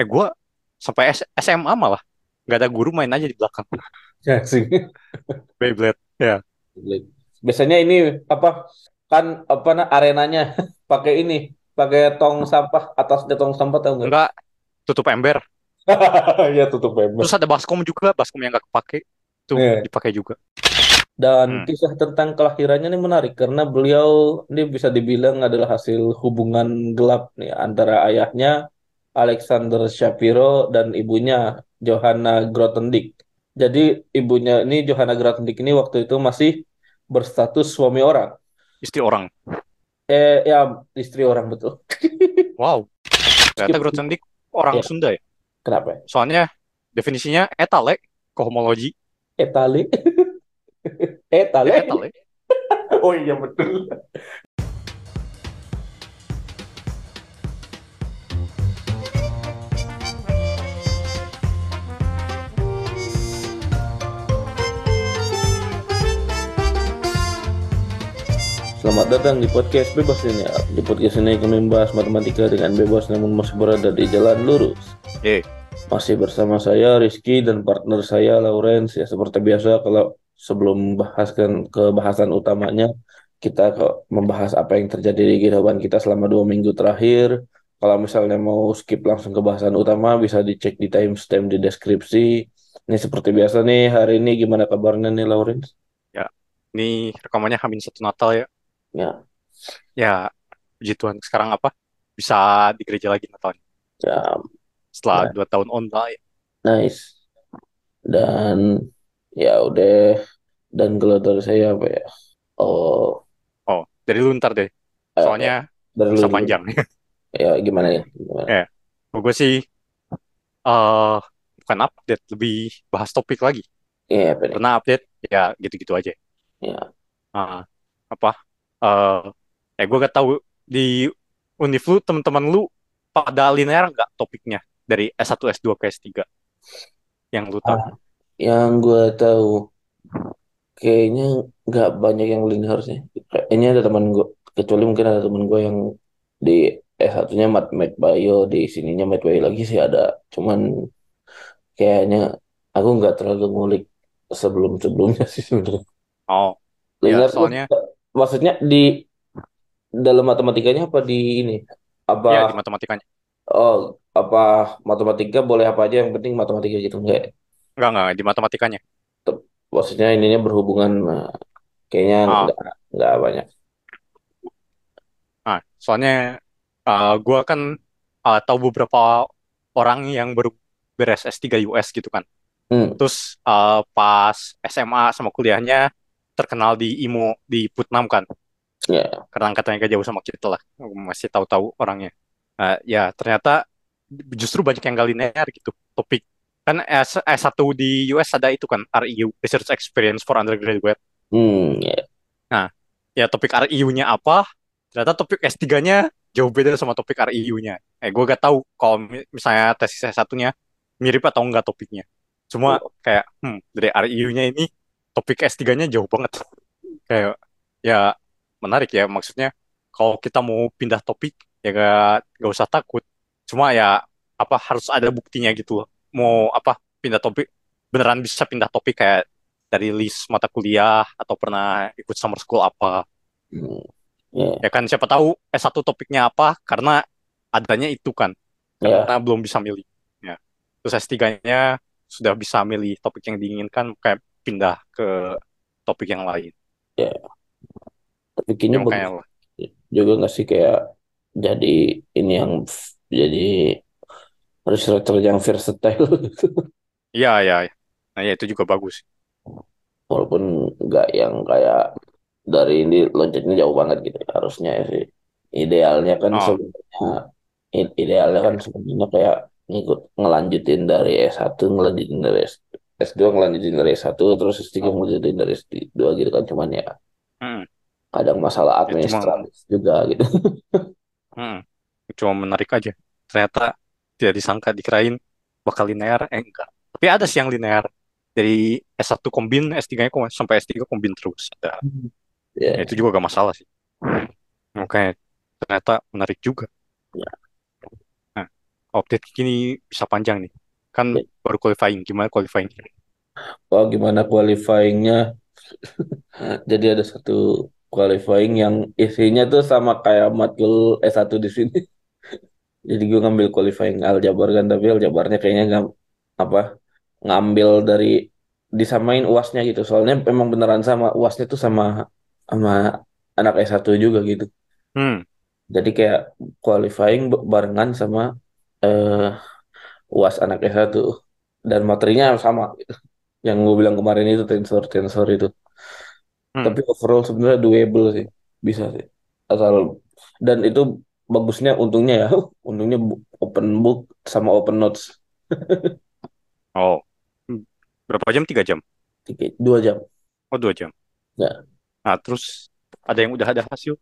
Eh gue sampai S- SMA malah nggak ada guru main aja di belakang Ya sih. Beyblade. Ya. Biasanya ini apa kan apa nah arenanya pakai ini pakai tong sampah atasnya tong sampah tahu nggak? Enggak tutup ember. Ya tutup bebas. Terus ada baskom juga, baskom yang nggak kepake tuh Iya. dipakai juga. Dan Hmm. kisah tentang kelahirannya ini menarik karena beliau ini bisa dibilang adalah hasil hubungan gelap nih antara ayahnya Alexander Shapiro dan ibunya Johanna Grothendieck. Jadi ibunya ini Johanna Grothendieck ini waktu itu masih berstatus suami orang. Istri orang. Eh ya istri orang betul. Wow. Ternyata Skip. Grothendieck orang Iya. Sunda ya. Kenapa? Soalnya definisinya etale, kohomologi. Etale. Etale. Etale. Oh iya betul. Selamat datang di podcast Bebas Linear. Di podcast ini kami membahas matematika dengan bebas namun masih berada di jalan lurus. Ye. Masih bersama saya Rizky dan partner saya Lawrence. Ya seperti biasa kalau sebelum bahaskan ke bahasan utamanya kita ke membahas apa yang terjadi di kehidupan kita selama dua minggu terakhir. Kalau misalnya mau skip langsung ke bahasan utama bisa dicek di timestamp di deskripsi. Ini seperti biasa nih hari ini gimana kabarnya nih Lawrence? Ini rekamannya Hamin satu Natal ya. Ya, Ya, puji Tuhan. Sekarang apa? Bisa di gereja lagi Natalnya. ya Setelah Ya. dua tahun online. nice. Dan ya udah dan kalau dari saya apa ya? Oh, Oh, dari lu ntar deh. eh, Soalnya dari bisa panjang. Ya gimana ya? Gimana? Ya. Gue sih eh bukan update, lebih bahas topik lagi. Iya? Karena update ya gitu-gitu aja. Ya. Ah, apa? Eh, eh gue gak tahu di Univ lu teman-teman lu pada linear nggak topiknya dari S1, S2 ke S3 yang lu tahu? Ah, yang gue tahu kayaknya nggak banyak yang linear sih. Kayaknya ada teman gue, kecuali mungkin ada teman gue yang di S1-nya mat mat bio, di sininya mat bio lagi sih ada. Cuman kayaknya aku nggak terlalu ngulik sebelum-sebelumnya sih sebenarnya. Oh, ya tuh soalnya maksudnya di dalam matematikanya apa di ini? Apa ya di matematikanya. oh apa matematika boleh apa aja yang penting matematika gitu enggak? Enggak, enggak, di matematikanya. Maksudnya ininya berhubungan nah, kayaknya Ah. enggak enggak banyak. Ah, soalnya eh gue kan eh, tahu beberapa orang yang baru beres S3 US gitu kan. Hmm. Terus eh, pas SMA sama kuliahnya terkenal di IMO di Putnam kan. Ya. Karena katanya gak jauh sama kita lah. Masih tahu-tahu orangnya. Eh, ya ternyata justru banyak yang gak linear gitu topik. Kan S S1 di US ada itu kan REU Research Experience for Undergraduate. Hmm, ya. Ya topik REU-nya apa? Ternyata topik S3-nya jauh beda sama topik REU-nya. Eh gue gak tahu kalau mi- misalnya tesis S1-nya mirip atau enggak topiknya. Cuma kayak hmm, dari REU-nya ini topik S3-nya jauh banget. Kayak ya menarik ya maksudnya kalau kita mau pindah topik ya gak, gak usah takut. Cuma ya apa harus ada buktinya gitu. Mau apa pindah topik beneran bisa pindah topik kayak dari list mata kuliah atau pernah ikut summer school apa. Hmm, ya. Ya kan siapa tahu S1 topiknya apa karena adanya itu kan. Ya. Karena belum bisa milih. Ya. Terus S3-nya sudah bisa milih topik yang diinginkan kayak pindah ke topik yang lain. Tapi Ya, kayaknya makanya bagus juga nggak sih kayak jadi ini yang jadi researcher yang versatile gitu. Iya, iya. iya. Nah, ya itu juga bagus. Walaupun nggak yang kayak dari ini loncatnya jauh banget gitu harusnya ya sih. Idealnya kan Oh. sebenarnya idealnya kan sebenarnya kayak ngikut ngelanjutin dari S1 ngelanjutin dari S, S2 ngelanjutin dari S1 terus S3 ngelanjutin dari S2 gitu kan cuman ya Hmm, kadang masalah Ya, administratif juga gitu. hmm. Cuma menarik aja. Ternyata tidak disangka dikirain bakal linear, eh enggak. Tapi ada sih yang linear. Dari S1 kombin, S3-nya kok sampai S3 kombin terus. Ada. Ya, Ya, itu juga gak masalah sih. Makanya ternyata menarik juga. Ya. Nah, Update gini bisa panjang nih. Kan Ya. baru qualifying. Gimana qualifying? Oh, gimana qualifyingnya? Jadi ada satu qualifying yang isinya tuh sama kayak matkul S1 di sini. Jadi gue ngambil qualifying aljabar kan, tapi aljabarnya kayaknya nggak apa ngambil dari disamain UASnya gitu. Soalnya memang beneran sama UASnya tuh sama sama anak S1 juga gitu. Hmm. Jadi kayak qualifying barengan sama eh, UAS anak S1 dan materinya sama gitu. Yang gue bilang kemarin itu tensor tensor itu. Hmm. Tapi overall sebenarnya doable sih, bisa sih. Asal dan itu bagusnya untungnya ya, untungnya open book sama open notes Oh. Berapa jam? Tiga jam. tiga dua jam. Oh, dua jam. Ya, Nah, terus ada yang udah ada hasil?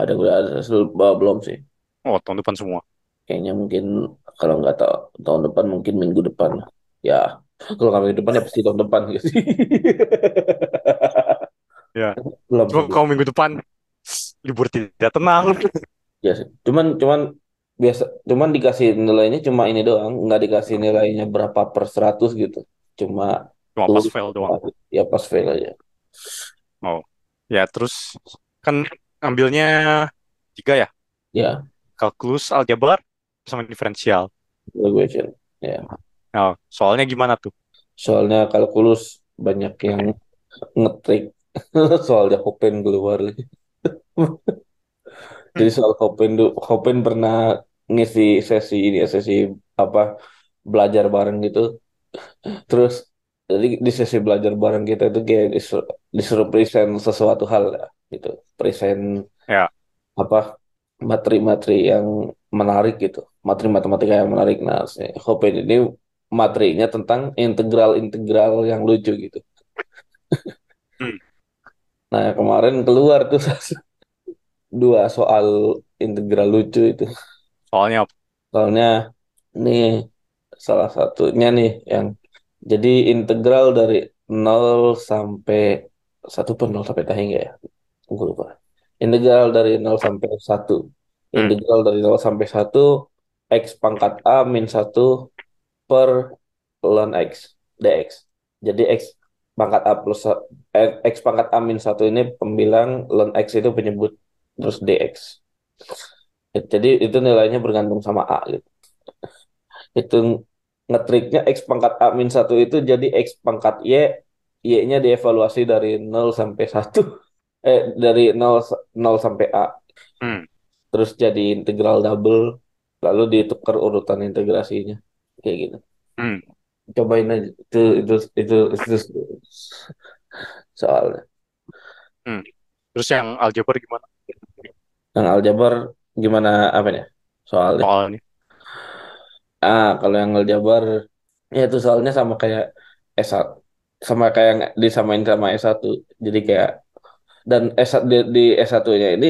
ada udah ada hasil belum sih. Oh, tahun depan semua. Kayaknya mungkin kalau nggak tahu tahun depan mungkin minggu depan. Ya, kalau nggak minggu depan ya pasti tahun depan gitu sih. Ya. Belum Cuma kalau minggu depan libur tidak tenang. Ya sih. Cuman cuman biasa cuman dikasih nilainya cuma ini doang, nggak dikasih nilainya berapa per 100 gitu. Cuma Cuma pas fail doang. ya pas fail aja. Oh. Ya, terus kan ambilnya tiga ya. Ya, Kalkulus, aljabar, sama diferensial. equation. Ya. Nah, soalnya gimana tuh? Soalnya kalkulus banyak yang ngetrik soalnya Hopen keluar. Jadi soal Hopen tuh Hopen pernah ngisi sesi ini sesi apa belajar bareng gitu. Terus jadi di sesi belajar bareng kita itu kayak disuruh, disuruh present sesuatu hal gitu. Present Ya. apa materi-materi yang menarik gitu. Materi matematika yang menarik. Nah, si Hopen ini materinya tentang integral-integral yang lucu gitu. Hmm. Nah, kemarin keluar tuh dua soal integral lucu itu. Soalnya? Soalnya nih salah satunya nih yang jadi integral dari 0 sampai 1 pun 0 sampai tahi enggak ya? Gue lupa. Integral dari 0 sampai 1. Hmm. Integral dari 0 sampai 1 x pangkat a min 1 per ln x dx. Jadi x pangkat a plus eh, x pangkat a min 1 ini pembilang ln x itu penyebut terus dx. Jadi itu nilainya bergantung sama a gitu. Itu ngetriknya x pangkat a min 1 itu jadi x pangkat y y-nya dievaluasi dari 0 sampai 1 eh dari 0 0 sampai a Hmm. Terus jadi integral double lalu ditukar urutan integrasinya kayak gitu Hmm. cobain aja itu itu itu, itu soalnya Hmm. Terus yang aljabar gimana? yang aljabar gimana apa ya soalnya Soalnya. ah kalau yang aljabar ya itu soalnya sama kayak S1 sama kayak yang disamain sama S1 jadi kayak dan S1 di, di S1-nya ini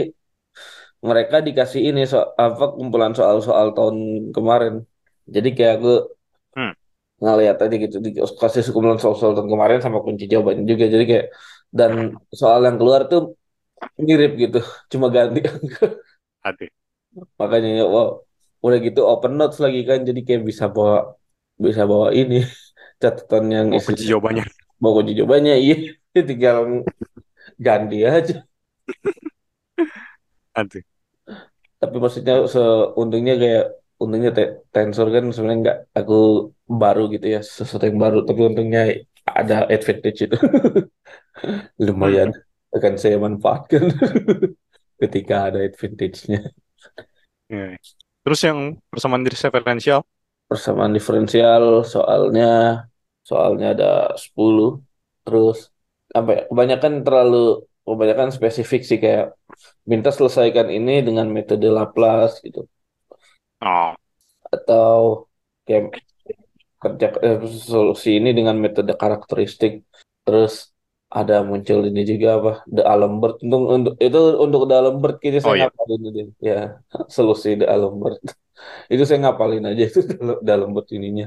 mereka dikasih ini so, apa kumpulan soal-soal tahun kemarin jadi kayak aku Hmm. ngeliat tadi gitu dikasih kumpulan soal-soal tahun kemarin sama kunci jawabannya juga jadi kayak dan soal yang keluar tuh mirip gitu cuma ganti Ada. makanya ya, wow udah gitu open notes lagi kan jadi kayak bisa bawa bisa bawa ini catatan yang Mau kunci jawabannya. bawa kunci jawabannya iya tinggal ganti aja Ada. Tapi maksudnya seuntungnya kayak untungnya te- tensor kan sebenarnya nggak aku baru gitu ya sesuatu yang baru tapi untungnya ada advantage itu lumayan akan saya manfaatkan ketika ada advantage-nya Ya. Terus yang persamaan diferensial? persamaan diferensial soalnya soalnya ada 10 terus apa ya kebanyakan terlalu kebanyakan spesifik sih kayak minta selesaikan ini dengan metode Laplace gitu Oh. atau kayak kerja eh, solusi ini dengan metode karakteristik terus ada muncul ini juga apa The Alembert untuk, untuk itu untuk The Alembert kayaknya Oh saya iya. ngapalin aja ya solusi The Alembert itu saya ngapalin aja itu The Alembert ininya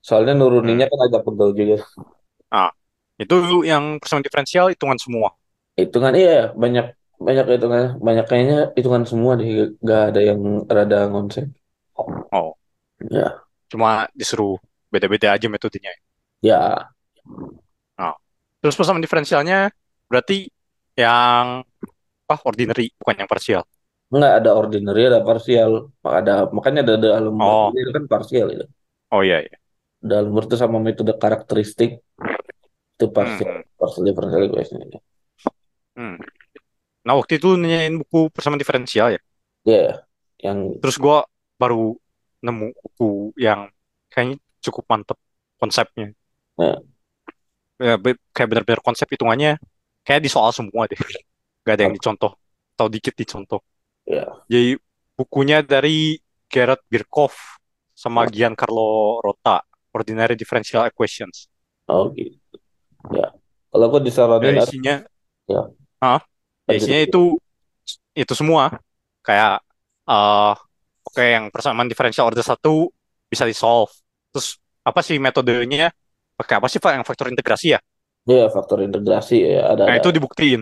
soalnya Hmm. nuruninnya kan agak pegel juga Ah. Itu yang persamaan diferensial hitungan semua. Hitungan iya banyak banyak hitungan banyak kayaknya hitungan semua deh gak ada yang rada ngonsep Oh. Ya, Cuma disuruh beda-beda aja metodenya. ya, Nah, terus persamaan diferensialnya berarti yang apa ordinary bukan yang parsial. nggak ada ordinary, ada partial. Ada makanya ada dalam Oh, itu kan partial itu. oh iya iya. Dalam itu sama metode karakteristik itu partial, hmm, partial differential equation. Hmm. Nah, waktu itu nanyain buku persamaan diferensial ya. Ya, yang Terus gua baru nemu buku yang kayaknya cukup mantep konsepnya. ya, Ya, be- kayak benar-benar konsep hitungannya kayak di soal semua deh. Gak ada yang dicontoh. Atau dikit dicontoh. ya, Jadi bukunya dari Gerard Birkhoff sama Giancarlo Rota, Ordinary Differential Equations. oh gitu. Ya, kalau aku disaranin Ya, isinya, ya, ah, ya, isinya itu itu semua kayak eh oke yang persamaan diferensial order satu bisa di solve. Terus apa sih metodenya? Pakai apa sih Pak yang faktor integrasi ya? Ya, faktor integrasi ya ada Nah, ada. itu dibuktiin.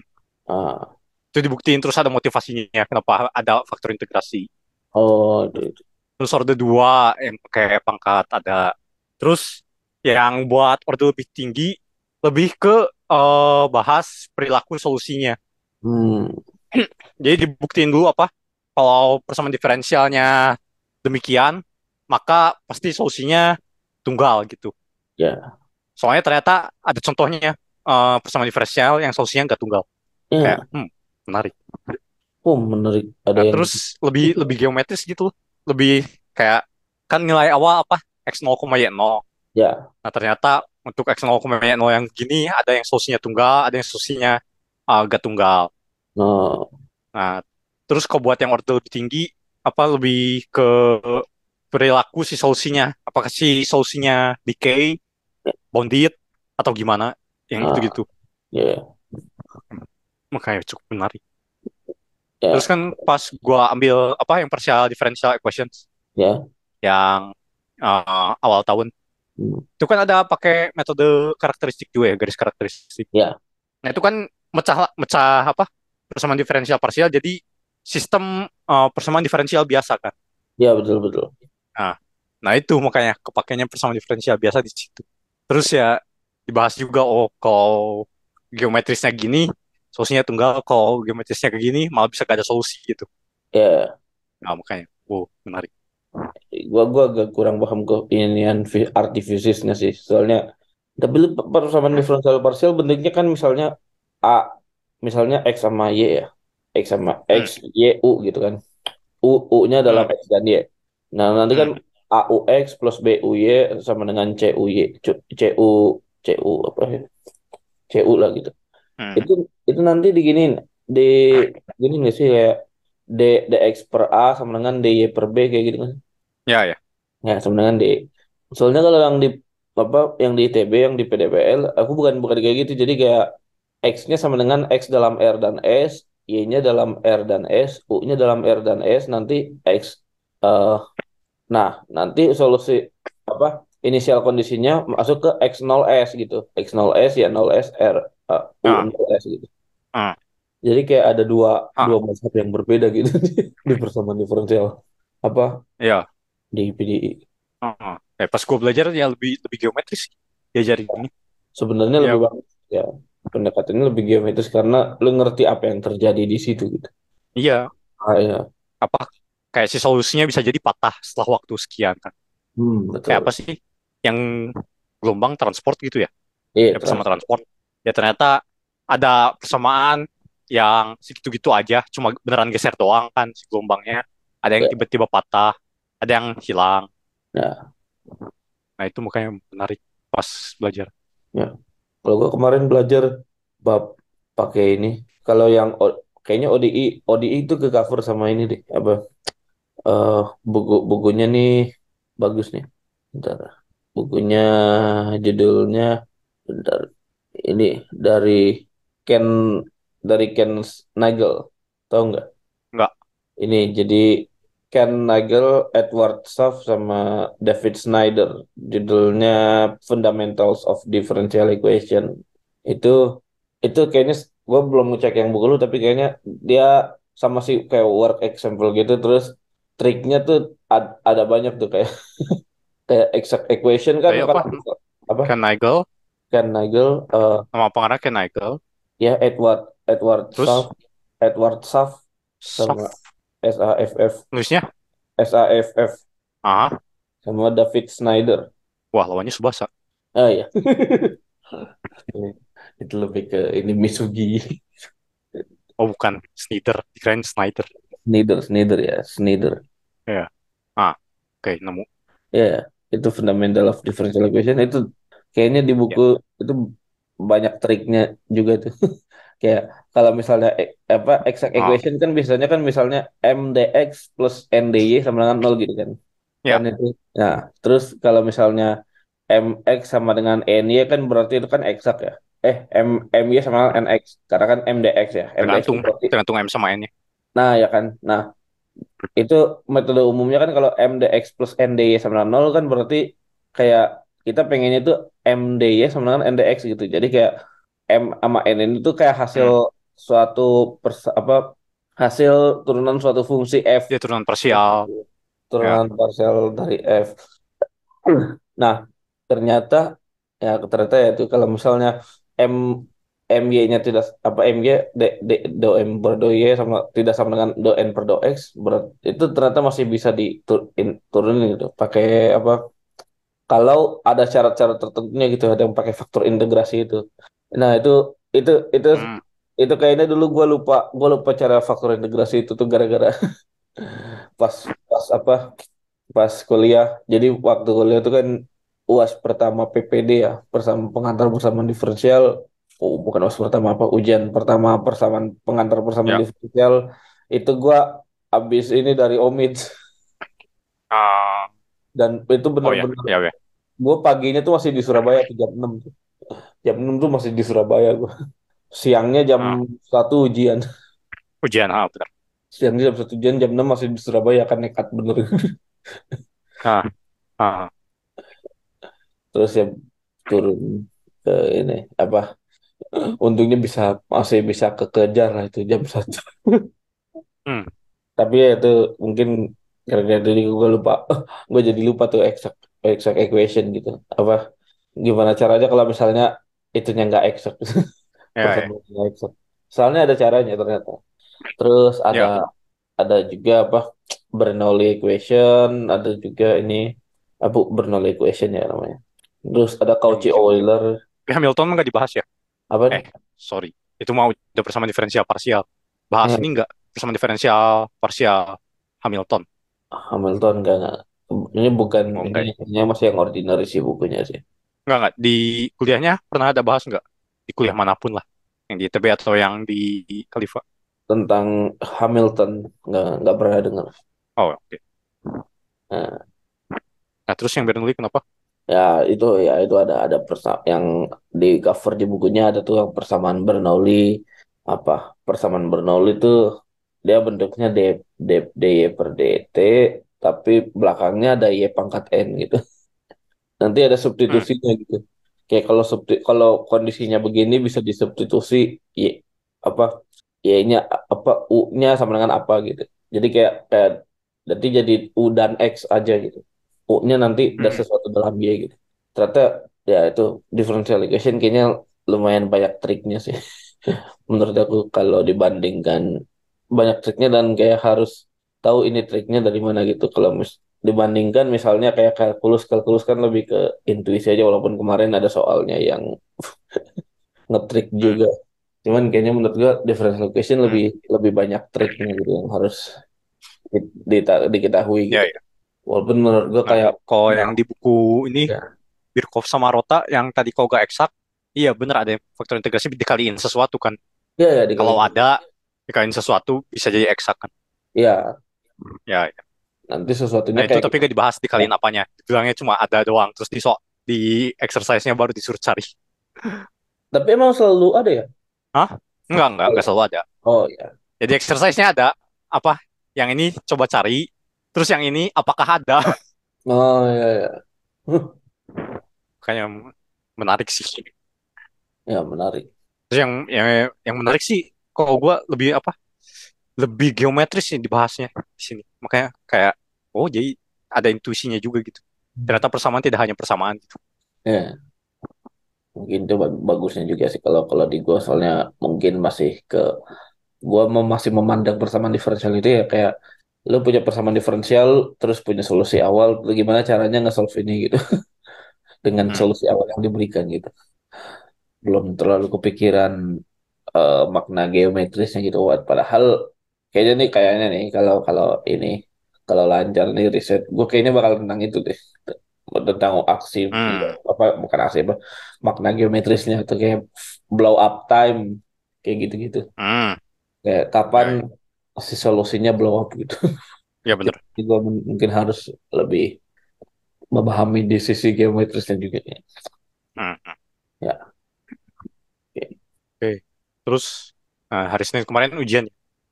Ah, Itu dibuktiin terus ada motivasinya kenapa ada faktor integrasi. oh, itu, itu. Terus order 2 yang pakai pangkat ada. Terus yang buat order lebih tinggi lebih ke eh, bahas perilaku solusinya. Hmm, Jadi dibuktiin dulu apa? Kalau persamaan diferensialnya demikian, maka pasti solusinya tunggal gitu. ya, Soalnya ternyata ada contohnya eh, persamaan diferensial yang solusinya nggak tunggal. Kayak, ya. hmm, menarik. Oh, menarik. Ada Nah, yang terus lebih lebih geometris gitu, lebih kayak kan nilai awal apa x 0,y 0. ya, Nah, ternyata untuk X 0,0 yang gini ada yang solusinya tunggal, ada yang solusinya uh, gak tunggal. no, Nah, terus kalau buat yang order lebih tinggi, apa lebih ke perilaku si solusinya? Apakah si solusinya decay, bounded, atau gimana? Yang ah, itu-gitu. ya, Makanya cukup menarik. ya, Terus kan pas gua ambil apa yang partial differential equations ya, yang uh, awal tahun, hmm, itu kan ada pakai metode karakteristik juga ya, garis karakteristik. ya, Nah, itu kan mecah mecah apa? Persamaan diferensial parsial jadi sistem uh, persamaan diferensial biasa kan. ya betul betul. Nah, nah itu makanya kepakainya persamaan diferensial biasa di situ. Terus ya dibahas juga oh kalau geometrisnya gini, solusinya tunggal, kalau geometrisnya kayak gini malah bisa gak ada solusi gitu. Ya, Nah, makanya wow, menarik. Gua gua agak kurang paham ke inian fi- artifisisnya sih. Soalnya tapi lu persamaan diferensial parsial bentuknya kan misalnya A, misalnya X sama Y ya. X sama Hmm, X, Y, U gitu kan. U, U-nya dalam hmm, X dan Y. Nah, nanti kan hmm. AUX plus BUY sama dengan CUY. Cu- CU, CU apa ya? CU lah gitu. hmm. Itu itu nanti diginiin di gini nggak sih kayak D DX per A sama dengan DY per B kayak gitu kan. Ya, ya. Ya, sama dengan D. Soalnya kalau yang di apa yang di ITB yang di PDPL aku bukan bukan kayak gitu. Jadi kayak X-nya sama dengan X dalam R dan S, Y-nya dalam R dan S, U-nya dalam R dan S, nanti X eh nah, nanti solusi apa inisial kondisinya masuk ke X0S gitu. X0S ya 0S R eh, U Ah, 0S gitu. ah, Jadi kayak ada dua ah. dua mazhab yang berbeda gitu di persamaan diferensial apa Ya. di PDI. Ah. Eh, pas gue belajar ya lebih lebih geometris diajarin ini. Sebenarnya Ya, lebih bagus ya pendekatannya lebih geometris karena lu ngerti apa yang terjadi di situ gitu. iya. Ah, iya. Apa kayak si solusinya bisa jadi patah setelah waktu sekian kan. Hmm, Kayak betul. apa sih yang gelombang transport gitu ya? Iya, Ya trans. transport. Ya ternyata ada persamaan yang segitu-gitu aja, cuma beneran geser doang kan si gelombangnya. Ada yang Ya, tiba-tiba patah, ada yang hilang. ya, Nah itu makanya menarik pas belajar. ya. Kalau gua kemarin belajar bab pakai ini. Kalau yang O- kayaknya ODI, ODI itu ke cover sama ini deh. Apa? eh buku bukunya nih bagus nih. Bentar. Bukunya judulnya bentar. Ini dari Ken dari Ken Nagel. Tahu nggak? Enggak. Ini jadi Ken Nagel, Edward Saff sama David Snyder. Judulnya Fundamentals of Differential Equation. Itu itu kayaknya gue belum ngecek yang buku lu tapi kayaknya dia sama sih kayak work example gitu terus triknya tuh ad- ada banyak tuh kayak kayak exact equation kan Kayak apa? kalau apa Ken Nagel, kan Nagel eh, nama pengarang Ken Nagel. ya Edward Edward Saff Terus Edward Saff sama Soft S A F F. Nulisnya, S A F F. Ah, sama David Snyder wah lawannya Subasa. ah ya itu lebih ke ini Misugi Oh bukan, Snyder, dikirain Snyder. Snyder Snyder ya. Snyder Ya, ah, oke nemu. ya itu fundamental of differential equation. Itu kayaknya di buku itu banyak triknya juga tuh kayak kalau misalnya e- apa exact ah, equation kan biasanya kan misalnya mdx plus ndy sama dengan nol gitu kan. Ya, kan itu. Nah terus kalau misalnya mx sama dengan ny kan berarti itu kan eksak ya. Eh m my sama dengan nx karena kan mdx ya. Mdx itu tergantung, berarti tergantung M sama N-nya. nah ya kan. Nah itu metode umumnya kan kalau MDX plus NDY sama dengan 0 kan berarti kayak kita pengennya itu MDY sama dengan NDX gitu. Jadi kayak M sama N ini tuh kayak hasil Hmm, suatu pers- apa hasil turunan suatu fungsi F. Dia turunan parsial. Ya, turunan parsial dari F. Nah, ternyata ya ternyata ya itu kalau misalnya M MY-nya tidak apa MY D, D, do M per do Y sama tidak sama dengan do N per do X berat itu ternyata masih bisa diturunin gitu. Pakai apa kalau ada syarat-syarat tertentunya gitu ada yang pakai faktor integrasi itu nah itu itu itu Hmm, itu kayaknya dulu gua lupa gua lupa cara faktor integrasi itu tuh gara-gara pas pas apa pas kuliah. Jadi waktu kuliah itu kan UAS pertama PPD ya, bersama pengantar persamaan diferensial. Oh, bukan UAS pertama apa, ujian pertama persamaan pengantar persamaan ya, diferensial. Itu gua abis ini dari Omid ah, dan itu oh ya, benar-benar ya, ya. gua paginya tuh masih di Surabaya jam 6 tuh. Jam 6 tuh masih di Surabaya gua. Siangnya jam Ah, satu ujian. ujian, ah, benar. Siangnya jam satu ujian, jam 6 masih di Surabaya kan nekat bener. Ah, ah, Terus ya turun ke ini apa untungnya bisa masih bisa kekejar lah itu jam satu hmm, tapi ya itu mungkin gara-gara tadi gue lupa gue jadi lupa tuh exact exact equation gitu apa gimana caranya kalau misalnya itunya nggak exact ya, ya, exact soalnya ada caranya ternyata terus ada ya, ada juga apa Bernoulli equation ada juga ini apa Bernoulli equation ya namanya terus ada Cauchy itu. Euler Tapi Hamilton nggak dibahas ya? apa Eh, sorry, itu mau udah persamaan diferensial parsial. Bahas Hmm, ini nggak persamaan diferensial parsial Hamilton. Hamilton enggak, enggak. Ini bukan Oh, ini ya? ini masih yang ordinary sih bukunya sih. Enggak, enggak. Di kuliahnya pernah ada bahas nggak? Di kuliah mana pun lah, yang di ITB atau yang di Khalifa. Tentang Hamilton enggak enggak pernah dengar. Oh, oke. Nah, Nah, terus yang Bernoulli kenapa? ya itu ya itu ada ada persa yang di cover di bukunya ada tuh yang persamaan Bernoulli apa persamaan Bernoulli tuh dia bentuknya D, D, dy per dt tapi belakangnya ada y pangkat n gitu. Nanti ada Hmm, substitusinya gitu. Kayak kalau subti kalau kondisinya begini bisa disubstitusi y apa y-nya apa u-nya sama dengan apa gitu. Jadi kayak kayak nanti jadi u dan x aja gitu. U-nya nanti ada hmm, sesuatu dalam y gitu. Ternyata ya itu differential equation kayaknya lumayan banyak triknya sih. Menurut aku kalau dibandingkan banyak triknya dan kayak harus tahu ini triknya dari mana gitu. Kalau mis dibandingkan misalnya kayak kalkulus, kalkulus kan lebih ke intuisi aja walaupun kemarin ada soalnya yang ngetrik hmm, juga. Cuman kayaknya menurut gua differential equation hmm. lebih lebih banyak triknya gitu yang harus dita- diketahui Ya, gitu. ya. Walaupun menurut gua Nah, kayak kalau ya, yang di buku ini ya, Birkhoff sama Rota yang tadi kau gak eksak, iya bener ada faktor integrasi dikaliin sesuatu kan. ya, ya Kalau dikali. ada dikaliin sesuatu bisa jadi eksak kan. Ya, Ya, ya. Nanti sesuatunya Nah itu kayak tapi gak dibahas dikaliin apanya. Bilangnya cuma ada doang. Terus di so di exercise-nya baru disuruh cari. tapi emang selalu ada ya? Hah? Enggak, enggak, enggak selalu ada. Oh ya. Jadi exercise-nya ada apa? Yang ini coba cari. Terus yang ini apakah ada? Oh ya ya. Kayaknya menarik sih. Ya menarik. Terus yang yang yang menarik sih kalau gua lebih apa? Lebih geometris sih dibahasnya di sini. makanya kayak oh jadi ada intuisinya juga gitu. Ternyata persamaan tidak hanya persamaan gitu. Ya, mungkin itu bag- bagusnya juga sih kalau kalau di gua. Soalnya mungkin masih ke gua masih memandang persamaan diferensial itu ya kayak lu punya persamaan diferensial terus punya solusi awal lu gimana caranya nge-solve ini gitu. Dengan hmm. solusi awal yang diberikan gitu. Belum terlalu kepikiran eh, makna geometrisnya gitu. Padahal kayaknya nih kayaknya nih kalau kalau ini kalau lancar nih riset gue kayaknya bakal tentang itu deh tentang aksi Hmm. apa bukan aksi apa makna geometrisnya tuh kayak blow up time kayak gitu-gitu Hmm. kayak kapan Ya, si solusinya blow up gitu ya jadi gue mungkin harus lebih memahami di sisi geometrisnya juga ya Hmm. hmm. ya Oke. Terus nah, hari Senin kemarin ujian,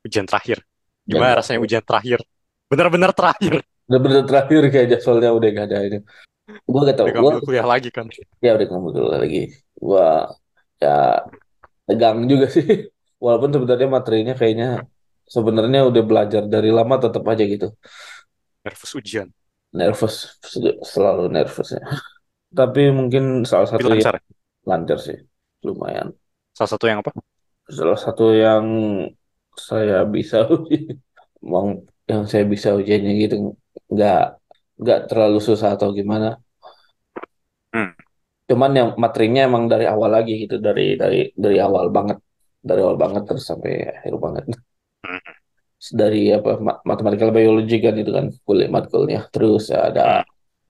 ujian terakhir. Gimana rasanya ujian terakhir? Benar-benar terakhir. bener-bener terakhir kayak jadwalnya udah gak ada ini gue gak tau gue ngambil kuliah lagi kan. ya udah ngomong dulu lagi gue ya tegang juga sih walaupun sebenarnya materinya kayaknya sebenarnya udah belajar dari lama tetap aja gitu Nervous ujian. nervous selalu nervous ya tapi mungkin salah Tapi satu yang lancar. lancar sih lumayan Salah satu yang apa? salah satu yang saya bisa emang yang saya bisa ujiannya gitu nggak nggak terlalu susah atau gimana Hmm. cuman yang materinya emang dari awal lagi gitu dari dari dari awal banget dari awal banget terus sampai akhir banget Hmm. dari apa ma- matematika biologi kan itu kan kuliah matkulnya terus ada Hmm.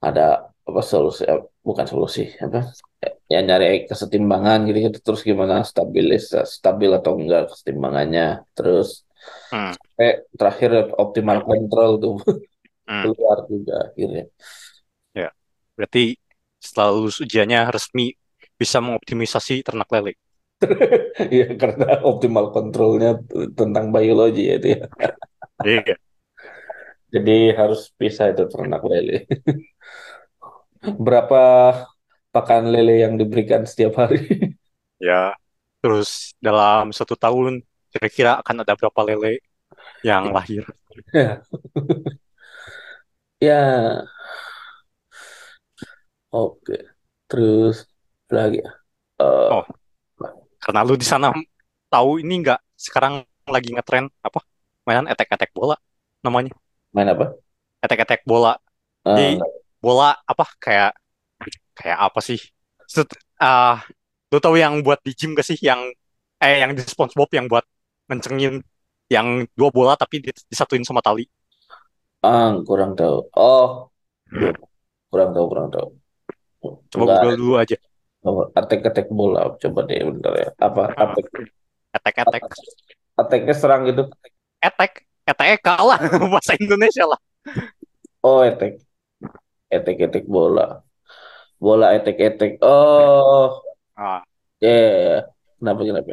ada apa solusi eh, bukan solusi apa ya nyari kesetimbangan gitu gitu terus gimana stabilis stabil atau enggak kesetimbangannya terus Hmm. eh terakhir optimal control tuh Hmm. keluar juga akhirnya Ya. Berarti setelah lulus ujiannya resmi bisa mengoptimisasi ternak lele. Iya karena optimal kontrolnya tentang biologi ya itu ya Iya. jadi harus bisa itu ternak lele berapa pakan lele yang diberikan setiap hari Ya. Terus dalam satu tahun kira-kira akan ada berapa lele yang lahir? ya ya oke terus lagi ya Eh, Oh, karena lu di sana tahu ini nggak sekarang lagi ngetren apa? Mainan etek-etek bola namanya. main apa Etek-etek bola. Eh, Jadi bola apa kayak kayak apa sih? Set, ah, lu tahu yang buat di gym gak sih? Yang eh yang di SpongeBob yang buat ngencengin yang dua bola tapi di- disatuin sama tali. ah, kurang tahu. Oh. Belum kurang tahu kurang tahu. Coba enggak. Google dulu aja. atek-atek bola. Coba deh bentar ya. Apa Ah, atek Etek-etek. ateknya serang gitu? Etek. Etek kalah. Bahasa Indonesia lah. oh etek etek-etek bola. Bola etek-etek oh. Ah, ya ya. kenapa kenapa?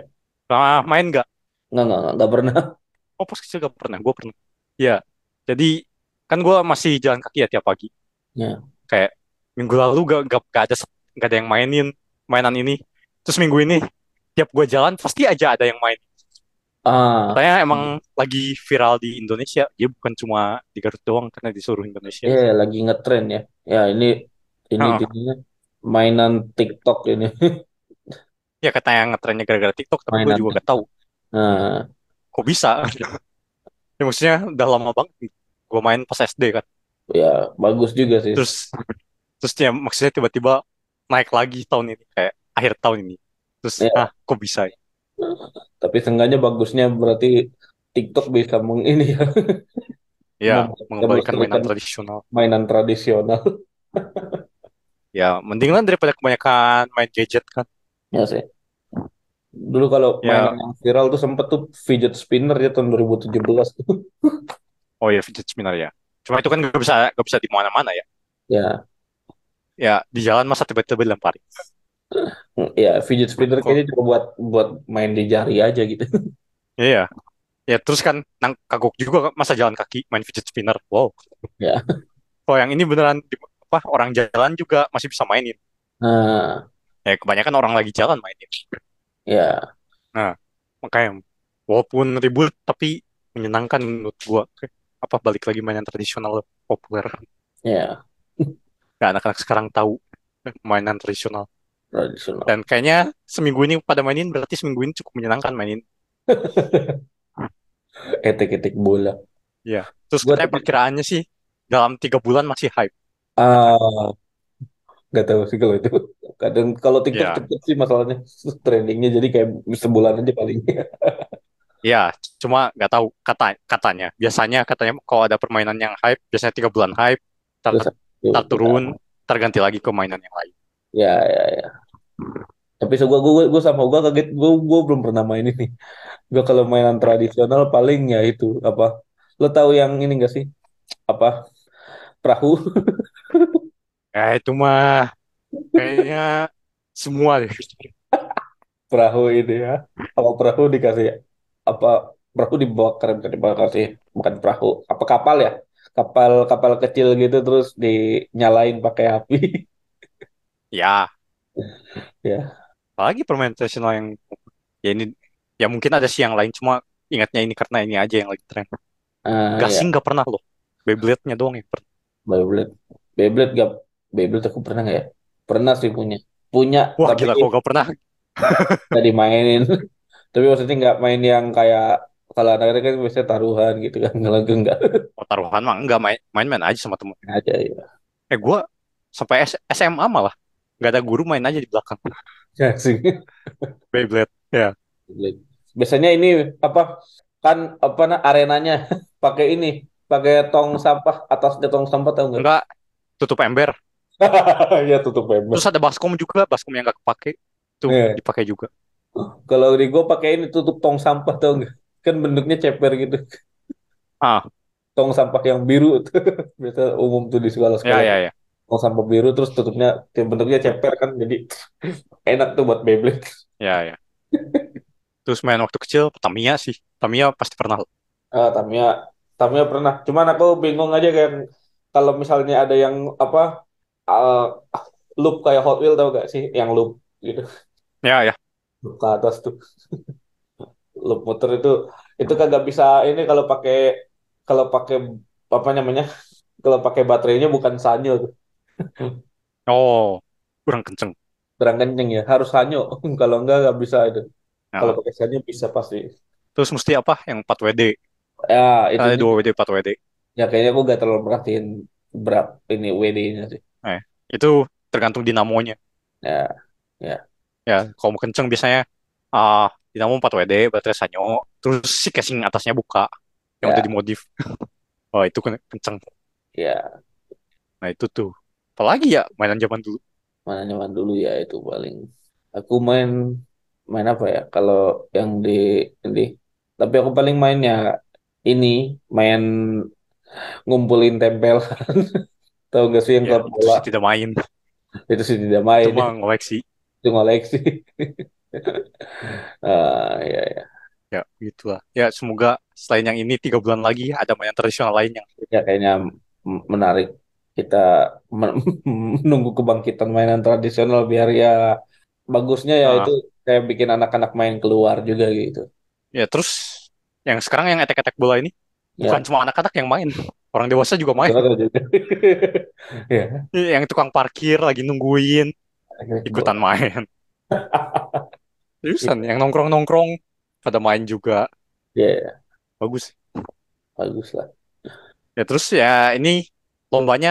Pernah main nggak? Nggak nggak nggak nggak pernah Oh, pas kecil gak pernah. Gue pernah. Ya, jadi kan gue masih jalan kaki ya tiap pagi. ya Kayak minggu lalu gak, gak, gak ada gak ada yang mainin mainan ini. Terus minggu ini tiap gue jalan pasti aja ada yang main. ah Katanya emang lagi viral di Indonesia. Dia bukan cuma di Garut doang karena di seluruh Indonesia. ya lagi ngetren ya ya ini ini Oh, jadinya mainan TikTok ini ya katanya ngetrennya gara-gara TikTok, tapi gue juga gak tahu nah kok bisa. Ya maksudnya udah lama banget. Gue main pas SD kan. ya bagus juga sih Terus terus ya maksudnya tiba-tiba naik lagi tahun ini kayak akhir tahun ini. Terus ya ah kok bisa ya? tapi seenggaknya bagusnya berarti TikTok bisa meng ini ya Ya, mengembalikan mainan tradisional. mainan tradisional Ya, mending lah daripada kebanyakan main gadget kan. ya sih dulu kalau mainan Ya, yang viral tuh sempet tuh fidget spinner ya tahun 2017 tuh oh ya fidget spinner ya. Cuma itu kan gak bisa gak bisa di mana-mana ya. ya Ya, di jalan masa tiba-tiba dilemparin. ya fidget spinner kayaknya cuma buat buat main di jari aja gitu iya. Ya, terus kan nang kagok juga masa jalan kaki main fidget spinner. Wow. ya Kalau yang ini beneran apa orang jalan juga masih bisa mainin. nah Ya, kebanyakan orang lagi jalan mainin. Ya Nah, makanya walaupun ribut tapi menyenangkan menurut gua. apa balik lagi mainan tradisional populer. Ya, Nggak anak-anak sekarang tahu mainan tradisional. tradisional. Dan kayaknya seminggu ini pada mainin berarti seminggu ini cukup menyenangkan mainin. Etek-etek bola. Ya. Terus Gua tapi perkiraannya sih dalam tiga bulan masih hype. ah nggak tahu sih kalau itu. Kadang kalau TikTok Ya, cepet sih masalahnya trendingnya jadi kayak sebulan aja paling. ya. Cuma nggak tahu kata katanya. Biasanya katanya kalau ada permainan yang hype, biasanya tiga bulan hype, tar, tar turun, terganti lagi ke mainan yang lain. ya ya ya. Tapi so gua gua, gua sama gua kaget gua gua belum pernah main ini. Gua kalau mainan tradisional paling ya itu apa? Lo tahu yang ini enggak sih? Apa? Perahu. Ya itu mah kayaknya semua deh. Perahu itu ya. Kalau perahu dikasih apa? Perahu dibawa keren kan dibawa kasih bukan perahu. Apa kapal ya? Kapal kapal kecil gitu terus dinyalain pakai api. Ya, Ya. apalagi permainan tradisional yang ya ini ya mungkin ada sih yang lain cuma ingatnya ini karena ini aja yang lagi tren. Ya, Gasing nggak pernah loh. Beyblade-nya doang yang pernah. Beyblade. Beyblade gak Beyblade aku pernah nggak ya? Pernah sih punya. Punya Wah tapi gila kok gak pernah. nggak dimainin. Tapi maksudnya nggak main yang kayak kalau anak-anak kan biasanya taruhan gitu kan. Kalau gue nggak Oh, taruhan mah enggak main main-main aja sama temen. aja ya. Eh gua sampai S- SMA malah nggak ada guru main aja di belakang. Ya sih. Beyblade. Ya. Beyblade. Biasanya ini apa kan apa nah arenanya pakai ini pakai tong sampah atasnya tong sampah tahu nggak? Enggak tutup ember. Ya tutup ember. Terus ada baskom juga, baskom yang nggak kepake. Tuh Iya. dipakai juga. Kalau di gua pakai ini tutup tong sampah nggak? Kan bentuknya ceper gitu. Ah, Tong sampah yang biru tuh. Biasa umum tuh di ya sekolah-sekolah. ya ya. Tong sampah biru terus tutupnya bentuknya ceper kan jadi enak tuh buat Beyblade. Ya ya. Terus main waktu kecil Tamiya sih. Tamiya pasti pernah. Ah, Tamiya, Tamiya pernah. Cuman aku bingung aja kan kalau misalnya ada yang apa ah, loop kayak Hot Wheel tau gak sih? Yang loop gitu Ya ya. loop ke atas tuh. Loop muter itu itu kagak bisa ini kalau pakai kalau pakai apa namanya? Kalau pakai baterainya bukan sanyo tuh. Oh, kurang kenceng. Kurang kenceng ya, harus sanyo. Kalau enggak nggak bisa itu. Kalau Ya. pakai sanyo bisa pasti. Terus mesti apa? Yang 4WD. Ya, itu Ada juga. 2WD, 4WD. Ya kayaknya aku gak terlalu perhatiin berapa ini WD-nya sih. Itu tergantung dinamonya. Ya, ya. Ya, kalau mau kenceng biasanya ah dinamo 4WD, baterai Sanyo. Terus si casing atasnya buka. Yang udah Ya, dimodif. Oh, itu ken- kenceng. ya. Nah, itu tuh. Apalagi ya mainan zaman dulu. Mana nyaman dulu ya itu paling. Aku main main apa ya? Kalau yang di di tapi aku paling mainnya ini main ngumpulin tempel. Tahu gak sih yang Ya, klub itu bola? sih tidak main. Itu sih tidak Itu main, mah ngoleksi. itu ngoleksi. Ah, ya, ya. Ya, gitulah. Ya, semoga selain yang ini tiga bulan lagi ada mainan tradisional lain yang Ya kayaknya menarik kita men- menunggu kebangkitan mainan tradisional biar ya bagusnya ya itu ah, kayak bikin anak-anak main keluar juga gitu. ya terus yang sekarang yang etek-etek bola ini bukan Ya, cuma anak-anak yang main. Orang dewasa juga main. betul juga. Ya, Yang tukang parkir lagi nungguin ikutan main. Seriusan, Iya, yang nongkrong-nongkrong pada main juga. ya, ya, Bagus. bagus lah. Ya terus ya ini lombanya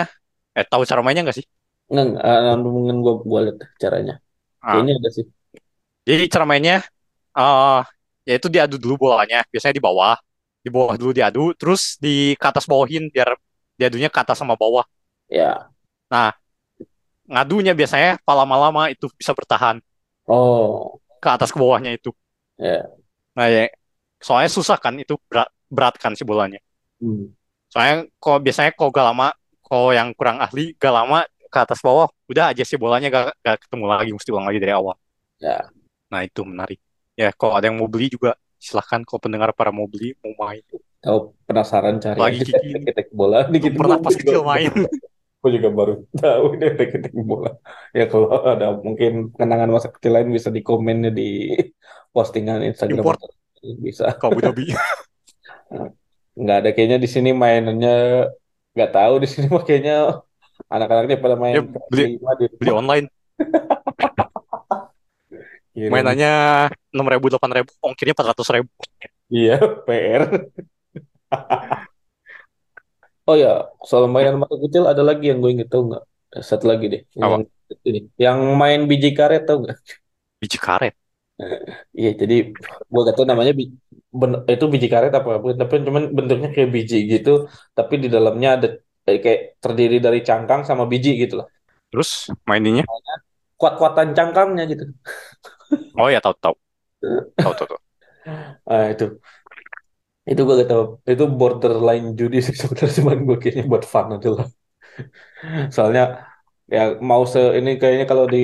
eh tahu cara mainnya nggak sih? Nggak, nggak, mungkin gua gua lihat caranya. Ah, Kayaknya ada sih. jadi cara mainnya eh yaitu diadu dulu bolanya, biasanya di bawah. Di bawah dulu diadu, terus di ke atas bawahin biar diadunya ke atas sama bawah. Ya. Nah, ngadunya biasanya lama-lama itu bisa bertahan Oh, ke atas ke bawahnya itu. ya. Nah, ya, soalnya susah kan itu berat, berat kan si bolanya. Hmm. Soalnya kalau biasanya kalau gak lama, kalau yang kurang ahli gak lama ke atas bawah, udah aja sih bolanya gak, gak ketemu lagi, mesti ulang lagi dari awal. Ya. Nah, itu menarik. Ya, kalau ada yang mau beli juga silahkan kalau pendengar para mau beli, mau main. Tahu penasaran cari Apalagi aja Kiki ini etek bola. Dikit pernah pas kecil main. Aku juga baru tahu ini etek bola. Ya kalau ada mungkin kenangan masa kecil lain bisa di komennya di postingan Instagram Import bisa. ke Abu Dhabi. nggak ada kayaknya di sini mainannya nggak tahu di sini mah kayaknya anak-anaknya pada main Ya beli beli online. Kirim. Mainannya enam ribu delapan ribu, ongkirnya empat ratus ribu. Iya, PR. Oh ya, soal mainan masa kecil ada lagi yang gue inget tau nggak? Satu lagi deh, yang Apa? ini, yang main biji karet tau nggak? Biji karet. Iya, jadi gue gak tau namanya bi- ben- itu biji karet apa, bukan, tapi cuman bentuknya kayak biji gitu, tapi di dalamnya ada eh, kayak terdiri dari cangkang sama biji gitu lah. Terus maininnya? Kuat-kuatan cangkangnya gitu. Oh ya tahu tahu tahu tahu. tahu. Ah itu, itu gue gak tau, itu borderline judi sih sebenarnya cuman gue kayaknya buat fun aja lah. Soalnya ya mau se ini kayaknya kalau di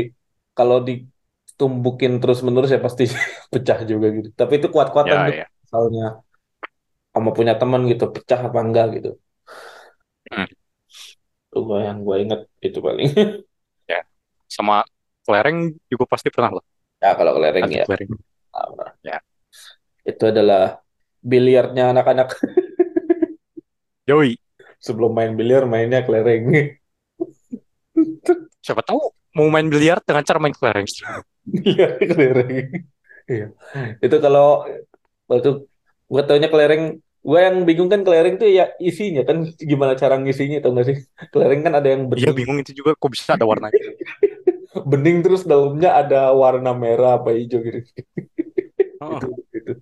kalau ditumbukin terus-menerus ya pasti pecah juga gitu. Tapi itu kuat-kuatan Ya tuh ya. soalnya sama punya teman gitu, pecah apa enggak gitu. Hmm, Itu gua yang gue inget itu paling. ya. Sama kelereng juga pasti pernah lah. Ya kalau kelereng ya. Ya. Itu adalah biliarnya anak-anak Yoi. sebelum main biliar mainnya kelereng. Siapa tahu mau main biliar dengan cara main kelereng. Biliar kelereng. Iya. Itu kalau waktu gue taunya kelereng, gue yang bingung kan kelereng tuh ya isinya kan gimana cara ngisinya tau gak sih? Kelereng kan ada yang Iya bening, bingung itu juga kok bisa ada warnanya. bening terus dalamnya ada warna merah apa hijau gitu. Oh, Itu itu.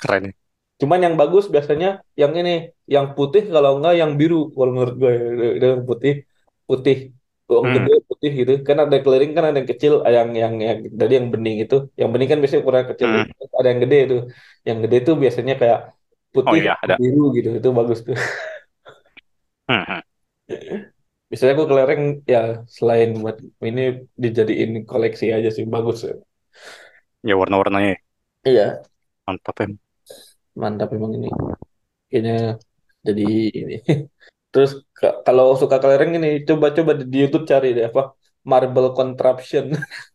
keren ya. Cuman yang bagus biasanya yang ini, yang putih kalau enggak yang biru kalau menurut gue Ada yang putih, putih, Hmm, gede putih gitu. Kan ada kelereng kan ada yang kecil, yang yang yang dari yang bening itu. Yang bening kan biasanya ukuran kecil hmm. Ada yang gede itu. Yang gede tuh biasanya kayak Oh putih iya atau ada. biru gitu. Itu bagus tuh. Hmm, hmm. Biasanya gue kelereng ya selain buat ini dijadiin koleksi aja sih bagus ya. Ya warna-warnanya Iya, mantap em. mantap emang ini. Kayaknya jadi ini. Terus ka- kalau suka kelereng ini coba-coba di di YouTube cari deh apa marble contraption.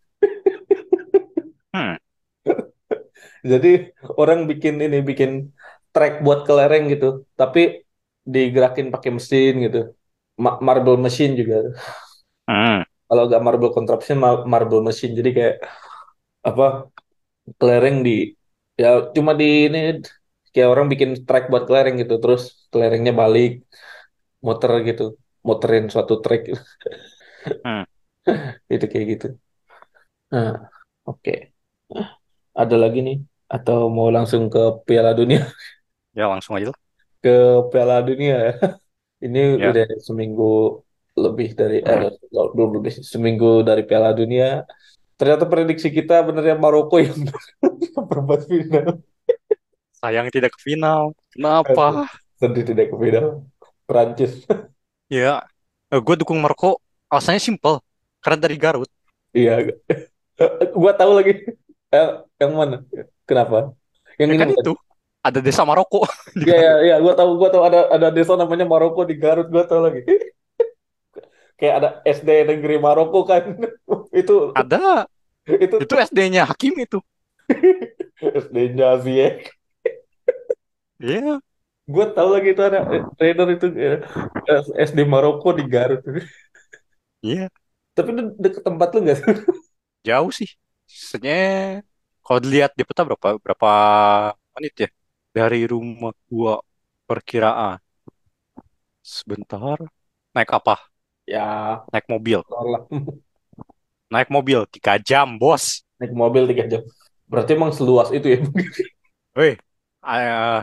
Hmm, Jadi orang bikin ini bikin track buat kelereng gitu, tapi digerakin pakai mesin gitu. Ma- marble machine juga. hmm, Kalau nggak marble contraption, ma- marble machine. Jadi kayak apa kelereng di ya cuma di ini kayak orang bikin track buat kelereng gitu, terus kelerengnya balik muter gitu, muterin suatu track hmm. itu kayak gitu. Nah, oke. Ada lagi nih atau mau langsung ke Piala Dunia? Ya langsung aja lah. Ke Piala Dunia ya. Ini Ya. udah seminggu lebih dari eh Hmm. belum lebih seminggu dari Piala Dunia. Ternyata prediksi kita benernya Maroko yang perempat final. Sayang tidak ke final. Kenapa? sedih tidak ke final. Prancis. Ya, gue dukung Maroko. Alasannya simpel. Karena dari Garut. Iya. Gua tahu lagi. Eh, yang mana? Kenapa? Yang Ya ini kan bukan? itu. Ada desa Maroko Iya, iya, iya. Gua tahu, gua tahu ada ada desa namanya Maroko di Garut. Gua tahu lagi. Kayak ada SD negeri Maroko kan. Itu Ada. itu Itu SD-nya Hakim itu. SD Jazie. Iya. Gue tahu lagi itu ada trainer itu eh, SD Maroko di Garut. Iya. Tapi itu deket tempat lu nggak sih? Jauh sih. Sebenarnya kalau dilihat di peta berapa berapa menit ya? Dari rumah gua perkiraan. Sebentar. Naik apa? Ya, Naik mobil. Naik mobil tiga jam, bos. Naik mobil tiga jam. Berarti emang seluas itu ya? Weh, eh,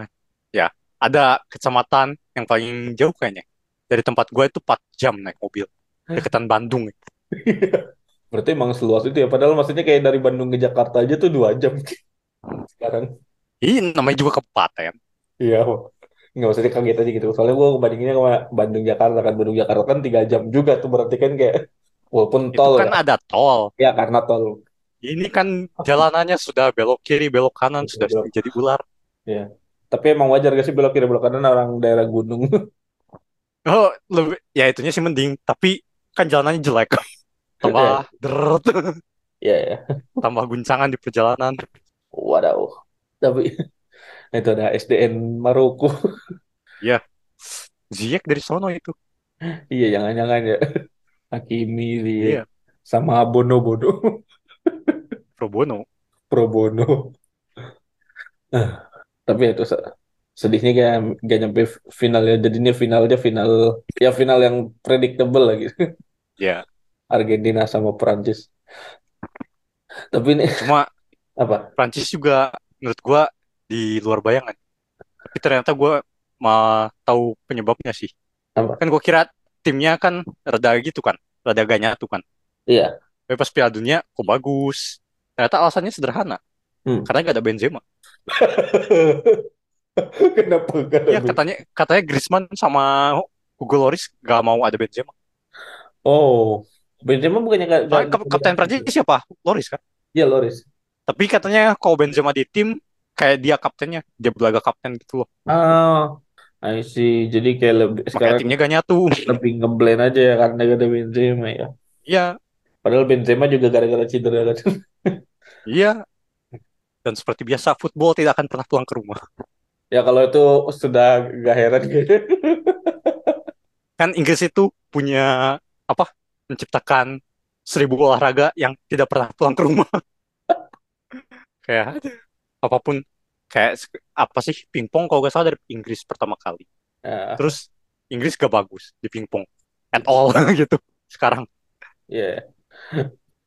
ya ada kecamatan yang paling jauh kayaknya. Dari tempat gue itu 4 jam naik mobil. Deketan Bandung. Berarti emang seluas itu ya. Padahal maksudnya kayak dari Bandung ke Jakarta aja tuh dua jam sekarang. Ini namanya juga kabupaten. Iya, nggak maksudnya kaget aja gitu. Soalnya gue ngebandinginnya sama Bandung Jakarta kan. Bandung Jakarta kan tiga jam juga tuh berarti kan kayak walaupun Itu tol kan ya. ada tol. Ya karena tol. Ini kan jalanannya sudah belok kiri, belok kanan, sudah Belok. jadi ular. Ya. Tapi emang wajar gak sih belok kiri belok kanan orang daerah gunung. Oh, lebih, ya itunya sih mending. Tapi kan jalanannya jelek. Tambah deret, Ya ya. tambah guncangan di perjalanan. Waduh. Tapi itu ada SDN Maroko. Ya, Ziyech dari sono itu. Iya, jangan-jangan ya. Hakimi, Ziyech, Iya, sama Bono Bono, pro bono. Pro Bono. Tapi itu se- sedihnya kayak gak nyampe final ya. Jadinya finalnya final ya final yang predictable lagi. Ya, Argentina sama Perancis. Tapi ini cuma apa? Prancis juga menurut gua di luar bayangan. Tapi ternyata gua mau tahu penyebabnya sih. Apa? Kan gua kira timnya kan rada gitu kan, rada gak nyatu kan. Iya. Tapi pas Piala Dunia kok bagus. Ternyata alasannya sederhana, Hmm. karena gak ada Benzema. Kenapa gak ada Ya katanya katanya Griezmann sama Hugo Lloris gak mau ada Benzema. Oh, Benzema bukannya gak, gak, Soalnya kap- kapten Prancis siapa? Lloris kan. Iya, Loris. Tapi katanya kalau Benzema di tim kayak dia kaptennya, dia belaga kapten gitu loh. Ah, I see. Jadi kayak lebih Makanya sekarang timnya gak nyatu. lebih ngeblend aja ya karena gak ada Benzema ya. Iya, Padahal Benzema juga gara-gara cedera kan. iya. Dan seperti biasa, football tidak akan pernah pulang ke rumah. Ya kalau itu sudah gak heran gitu. Kan Inggris itu punya apa? Menciptakan seribu olahraga yang tidak pernah pulang ke rumah. Kayak apa pun kayak apa sih pingpong kalau gak salah dari Inggris pertama kali. Nah, Terus Inggris gak bagus di pingpong at all gitu. Sekarang ya,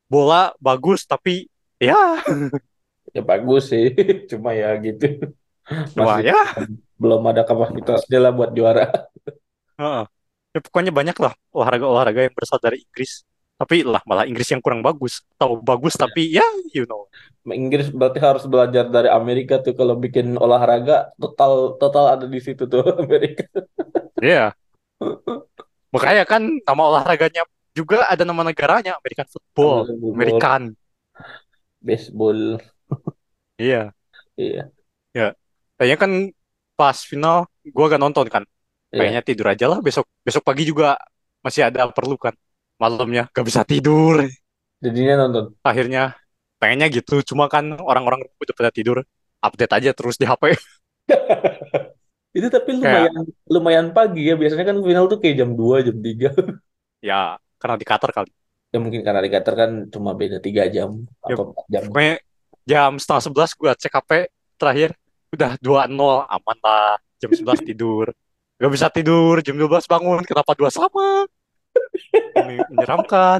bola bagus tapi ya ya bagus sih. Cuma ya gitu. cuma ya belum ada kapasitasnya lah buat juara. Heeh. Ya, pokoknya banyak lah olahraga-olahraga yang berasal dari Inggris. Tapi lah malah Inggris yang kurang bagus. Tahu bagus tapi ya you know. Inggris berarti harus belajar dari Amerika tuh kalau bikin olahraga total total ada di situ tuh Amerika. Iya. Makanya kan nama olahraganya juga ada nama negaranya American football, American. Baseball. Iya. Iya. Kayaknya kan pas final gua gak nonton kan. Iya. Kayaknya tidur aja lah besok besok pagi juga masih ada perlu kan. Malamnya gak bisa tidur. Jadinya nonton. Akhirnya pengennya gitu. Cuma kan orang-orang udah pada tidur. Update aja terus di HP. Itu tapi Kayak- lumayan lumayan pagi ya. Biasanya kan final tuh kayak jam 2, jam 3. Ya karena di Qatar kali. Ya mungkin karena di Qatar kan cuma beda 3 jam Ya, atau 4 jam. Pokoknya jam setengah sebelas gue cek HP terakhir udah 2-0 aman lah jam 11 tidur gak bisa tidur jam 12 bangun kenapa dua sama menyeramkan.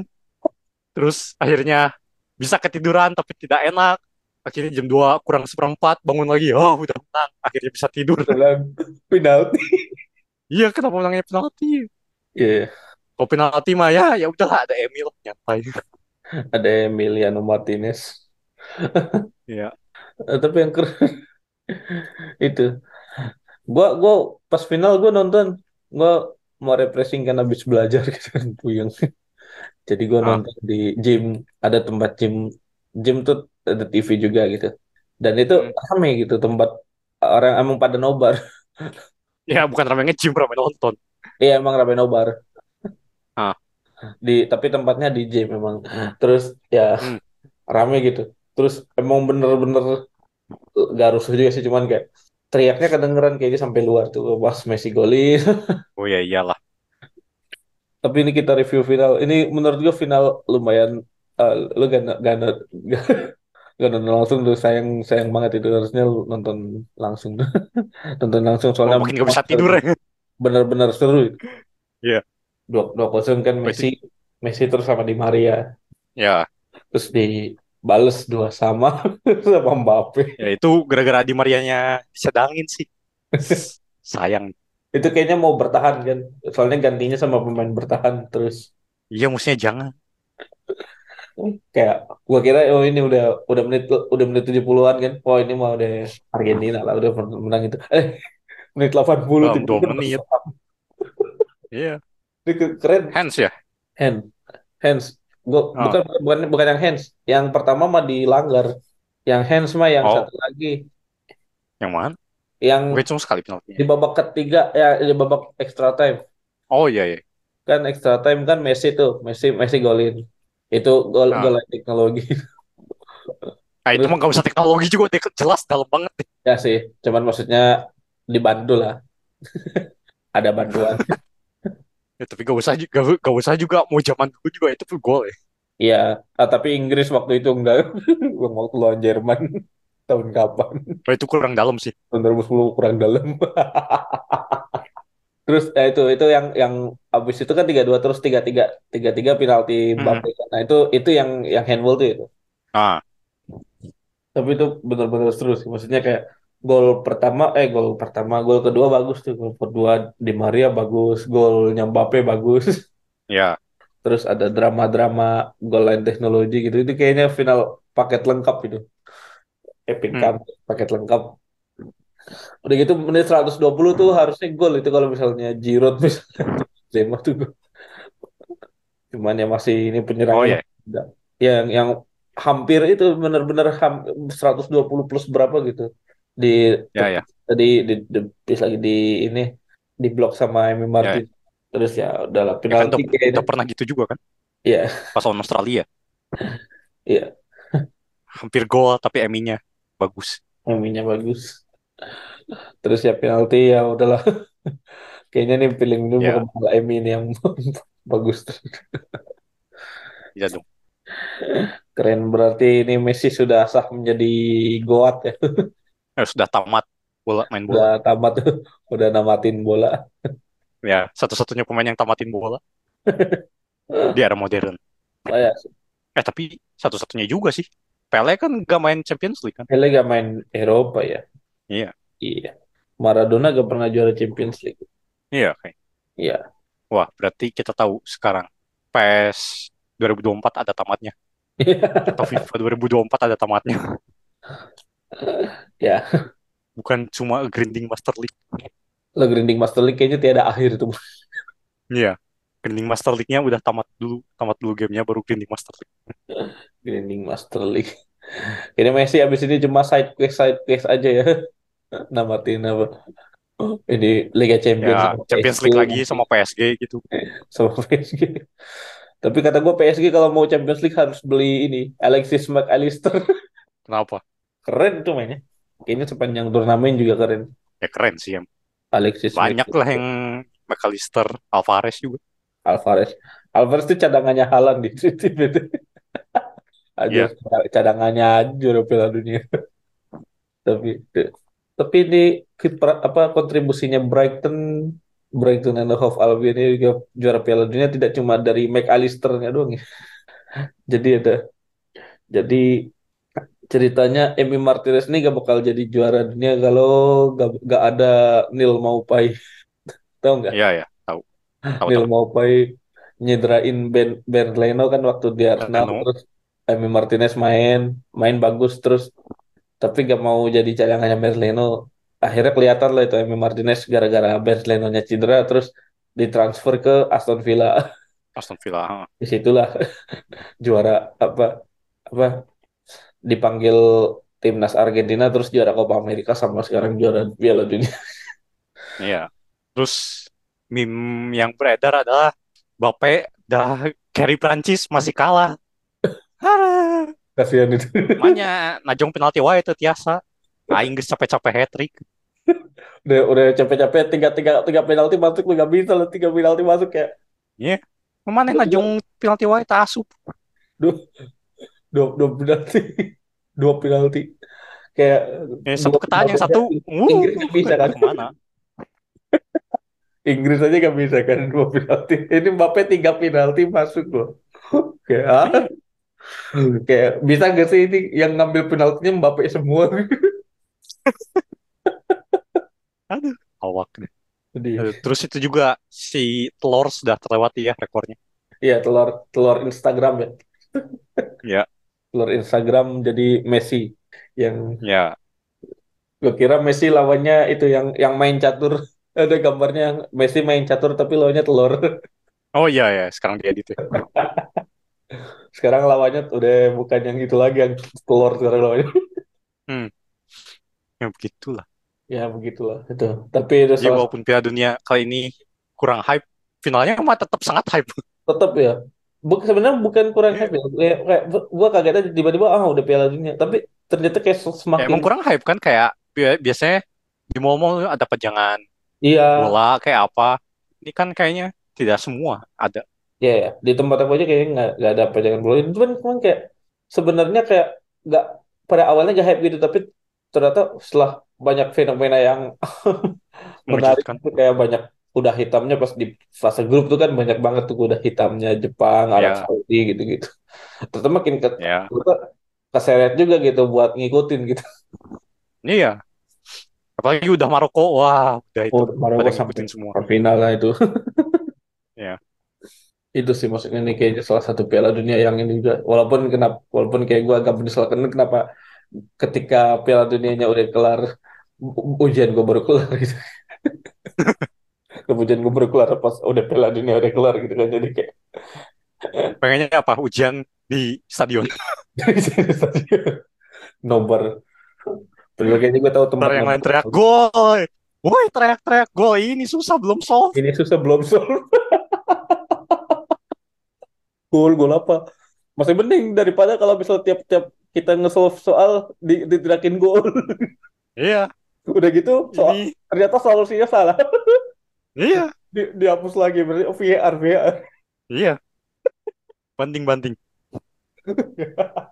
Terus akhirnya bisa ketiduran tapi tidak enak. Akhirnya jam 2 kurang seperempat bangun lagi. Oh udah menang. Akhirnya bisa tidur. Dalam penalti. iya kenapa menangnya penalti? Iya. kalau penalti mah ya ya udahlah ada Emil nyantai Ada Emiliano Martinez. iya. Eh, tapi yang keren itu. Gua gua pas final gua nonton, gua mau refreshing kan habis belajar gitu kan puyeng. Jadi gua Ah. nonton di gym, ada tempat gym. Gym tuh ada TV juga gitu. Dan itu Hmm. rame gitu tempat orang emang pada nobar. ya bukan ramai nge-gym ramai nonton Iya emang rame nobar. Ah. Di tapi tempatnya di gym memang. Terus ya Hmm. rame gitu. Terus emang bener-bener gak rusuh juga sih cuman kayak teriaknya kedengeran kayaknya sampai luar tuh pas Messi golin. oh ya iyalah Tapi ini kita review final. Ini menurut gue final lumayan eh, lu gak gak gak, gak nonton langsung tuh sayang sayang banget itu harusnya lu nonton langsung nonton langsung oh, soalnya makin gak bisa tidur ya bener-bener seru. Iya. Dua dua kosong kan Messi Messi terus sama Di Maria ya terus dibales dua sama sama Mbappe. Ya itu gara-gara Di Marianya disedangin sih. Sayang. Itu kayaknya mau bertahan kan. Soalnya gantinya sama pemain bertahan terus Iya mestinya jangan. kayak gua kira oh ini udah udah menit udah menit 70-an kan. Oh ini mah udah Argentina lah udah menang itu. Eh menit 80 Belum, tiba-tiba dua menit. Iya. Ini ke- keren Hands ya? hand hands gua Oh. bukan bukan bukan yang hands yang pertama mah dilanggar yang hands mah yang Oh. satu lagi Yang mana? yang Gue cuma sekali di penaltinya. babak ketiga ya di babak extra time Oh iya iya. kan extra time kan Messi tuh Messi Messi golin itu gol Ah. gol teknologi Ah itu mah gak usah teknologi juga deh jelas dalam banget. deh. ya sih cuman maksudnya dibantu lah Ada bantuan. Ya, tapi gak usah juga, gak usah juga mau zaman dulu juga itu full gol ya. Iya, ah, tapi Inggris waktu itu enggak. Waktu lawan Jerman tahun kapan? Oh, itu kurang dalam sih. Tahun 2010 kurang dalam. Terus eh, itu itu yang yang abis itu kan tiga dua terus tiga tiga tiga tiga penalti Hmm. Mbappe. Nah itu itu yang yang handball tuh itu. Ah, Tapi itu benar-benar seru sih. Maksudnya kayak gol pertama eh gol pertama gol kedua bagus tuh gol kedua Di Maria bagus golnya Mbappe bagus. ya, Terus ada drama-drama gol lain teknologi gitu. Itu kayaknya final paket lengkap itu. Epic Hmm. paket lengkap. Udah gitu menit 120 tuh harusnya gol itu kalau misalnya Giroud misalnya Benzema tuh gol. Cuman ya masih ini Oh penyerangnya ya. Yang yang hampir itu benar-benar ham- 120 plus berapa gitu. Di ya, ya, tadi di, di, di, lagi di ini di blok sama Emi ya. Martin. Terus ya udahlah Ya kan penalti udah, kayaknya. udah pernah gitu juga kan Iya, pas lawan Australia. iya. Hampir gol tapi Eminya bagus. Eminya bagus. Terus ya penalti ya udahlah. Kayaknya nih feeling ini Ya, bakal malah Emi ini yang bagus. iya dong. Keren berarti ini Messi sudah sah menjadi goat ya. Eh, sudah tamat bola main bola. Udah tamat udah namatin bola. Ya, satu-satunya pemain yang tamatin bola di era modern. Oh ya, Eh, tapi satu-satunya juga sih. Pele kan gak main Champions League kan? Pele gak main Eropa ya. Iya, Iya. Maradona gak pernah juara Champions League. iya. Kayak. Iya. Wah, berarti kita tahu sekarang PES 2024 ada tamatnya. Atau FIFA 2024 ada tamatnya. Ya, Bukan cuma grinding Master League. lo grinding Master League kayaknya tiada akhir tuh. Iya. Grinding Master League-nya udah tamat dulu. Tamat dulu gamenya baru grinding Master League. Grinding Master League. Ini Messi abis ini cuma side quest side quest aja ya. Namatin apa? Ini Liga Champions Ya, Champions PSG, League lagi sama PSG gitu. sama PSG. Tapi kata gue PSG kalau mau Champions League harus beli ini Alexis McAllister. Kenapa? Keren tuh mainnya. Kayaknya sepanjang turnamen juga keren. Ya keren sih. Em. Alexis Banyak lah McAllister. yang McAllister, Alvarez juga. Alvarez. Alvarez itu cadangannya Haaland di tim itu. Aja Iya. cadangannya juara Piala Dunia. tapi tapi ini kiper apa kontribusinya Brighton Brighton and Hove Albion ini juga juara Piala Dunia tidak cuma dari McAllister-nya doang ya. Jadi ada jadi ceritanya Emi Martinez ini gak bakal jadi juara dunia kalau gak, gak ada Neil Maupay. Tahu nggak? Iya, ya. Tahu. Tahu, Neil tahu. Maupay nyederain Ben Ben Leno kan waktu di Arsenal Leno. terus Emi Martinez main main bagus terus tapi gak mau jadi cadangannya Ben Leno akhirnya kelihatan lah itu Emi Martinez gara-gara Ben Leno-nya cedera terus ditransfer ke Aston Villa Aston Villa. di situlah juara apa apa dipanggil timnas Argentina terus juara Copa America sama sekarang juara Piala Dunia Iya. Terus meme yang beredar adalah Bape dah carry Prancis masih kalah. Ah, kasihan itu Makanya najong penalti wae itu tiasa. Ah, Inggris capek-capek hat trick. udah udah capek-capek tiga tiga tiga penalti masuk lu gak bisa lah tiga penalti masuk ya Iya. Mana najong penalti wae tak asup. dua dua dua penalti dua penalti kayak Eh, satu ketanya, satu. Inggris nggak bisa kan Ke mana? Inggris aja gak bisa kan dua penalti ini Mbappe tiga penalti masuk loh kayak ah? kayak bisa gak sih ini yang ngambil penaltinya Mbappe semua Aduh, awak deh. Sedih. Aduh, Terus itu juga si telur sudah terlewati ya rekornya. Iya telur telur Instagram ya Ya, telur Instagram jadi Messi yang ya. gue kira Messi lawannya itu yang yang main catur ada gambarnya Messi main catur tapi lawannya telur Oh iya ya, sekarang diedit ya. sekarang lawannya udah bukan yang itu lagi yang telur sekarang lawannya Ya begitulah. ya begitulah itu tapi itu Jadi salah walaupun Piala Dunia kali ini kurang hype, finalnya mah tetap sangat hype. tetap ya Buk, sebenarnya bukan kurang Iya. happy kayak, kayak gue kaget aja tiba-tiba ah udah Piala Dunia tapi ternyata kayak Ya, semakin emang kurang hype kan kayak bi- biasanya di mall-mall ada pajangan Iya, bola kayak apa. Ini kan kayaknya tidak semua ada. iya ya. Di tempat aku aja kayaknya nggak nggak ada pegangan bola. Itu kan cuman kayak sebenarnya kayak nggak pada awalnya nggak hype gitu, tapi ternyata setelah banyak fenomena yang menarik Mengejutkan. itu kayak banyak kuda hitamnya pas di fase grup tuh kan banyak banget tuh kuda hitamnya Jepang, Arab Ya, Saudi gitu-gitu. Terus makin ke ya. ternyata keseret juga gitu buat ngikutin gitu. Iya. Apalagi udah Maroko, wah udah itu Oh, Maroko sampai semua. final lah itu. Ya, Itu sih maksudnya ini kayaknya salah satu Piala Dunia yang ini juga. Walaupun kenapa, walaupun kayak gue agak menyesal karena kenapa ketika Piala Dunianya udah kelar, ujian gue baru kelar gitu. Ujian gue baru kelar pas udah Piala Dunia udah kelar gitu kan. Jadi kayak pengennya apa? Ujian di stadion. sini saja nobar. Kayaknya gue tahu tempat Ntar yang lain teriak gol. Woi teriak-teriak gol ini susah belum solve. Ini susah belum solve. Gol, gol apa? Masih mending daripada kalau misal tiap-tiap kita nge-solve soal di, ditirakin gol. Iya, Udah gitu soal ini ternyata solusinya salah. Iya, Di, dihapus lagi berarti oh, VAR VAR. iya. Banding-banding.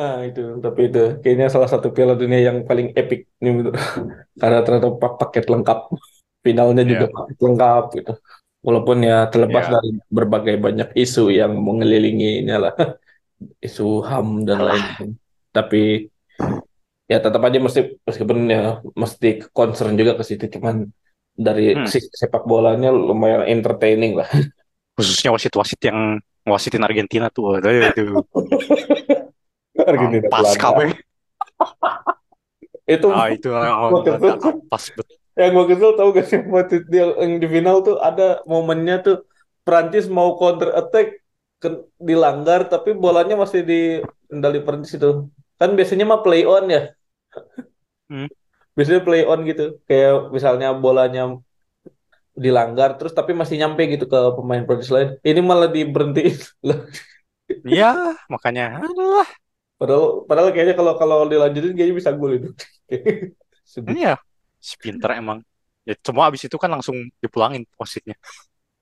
Ah itu tapi itu kayaknya salah satu Piala Dunia yang paling epic nih menurut karena ternyata pak- paket lengkap finalnya juga Iya, paket lengkap gitu walaupun ya terlepas iya. dari berbagai banyak isu yang mengelilinginya lah isu HAM dan lain-lain tapi ya tetap aja mesti meskipun ya mesti concern juga ke situ cuman dari Hmm. sepak bolanya lumayan entertaining lah Khususnya wasit-wasit yang wasitin Argentina tuh. Itu Argentina Belanda kabeh. itu Ah, itu kesel ampas betul. Yang gue kesel tau gak sih waktu dia yang di final tuh ada momennya tuh Prancis mau counter attack ke- dilanggar tapi bolanya masih di kendali Prancis itu. Kan biasanya mah play on ya. Hmm. Biasanya play on gitu. Kayak misalnya bolanya dilanggar terus tapi masih nyampe gitu ke pemain Prancis lain. Ini malah diberhentiin. Iya, makanya. Padahal padahal kayaknya kalau kalau dilanjutin kayaknya bisa gol itu. Iya, si pinter emang. Ya cuma abis itu kan langsung dipulangin wasitnya.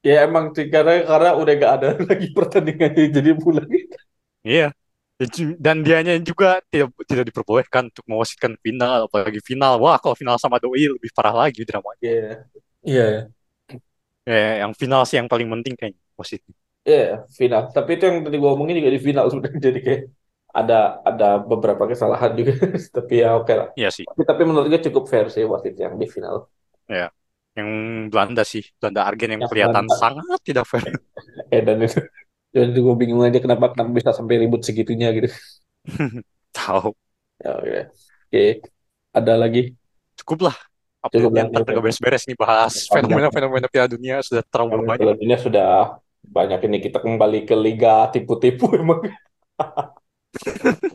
Ya emang sih karena karena udah gak ada lagi pertandingannya jadi pulang. Iya. Dan ju- Dan dianya juga tidak tidak diperbolehkan untuk mewasitkan final, apalagi final. Wah, kalau final sama doi lebih parah lagi dramanya. Iya. Iya. Ya, yang final sih yang paling penting kayaknya wasitnya. Iya, final. Tapi itu yang tadi gue omongin juga di final sebenarnya. Jadi kayak ada ada beberapa kesalahan juga. Tapi ya oke lah. Iya sih. Tapi, tapi menurut gue cukup fair sih wasit yang di final. Ya. Yang Belanda sih, Belanda Argen yang Yang kelihatan Belanda. sangat tidak fair. Eh dan itu. Jadi gue bingung aja kenapa kenapa bisa sampai ribut segitunya gitu. Tahu. Ya, oke. Oke. Ada lagi? Cukup lah. Cukup Update-nya lah. ntar Cukup. gak beres-beres nih bahas fenomena-fenomena Piala Dunia sudah terlalu banyak. Kalau dunia sudah banyak ini kita kembali ke liga tipu-tipu emang.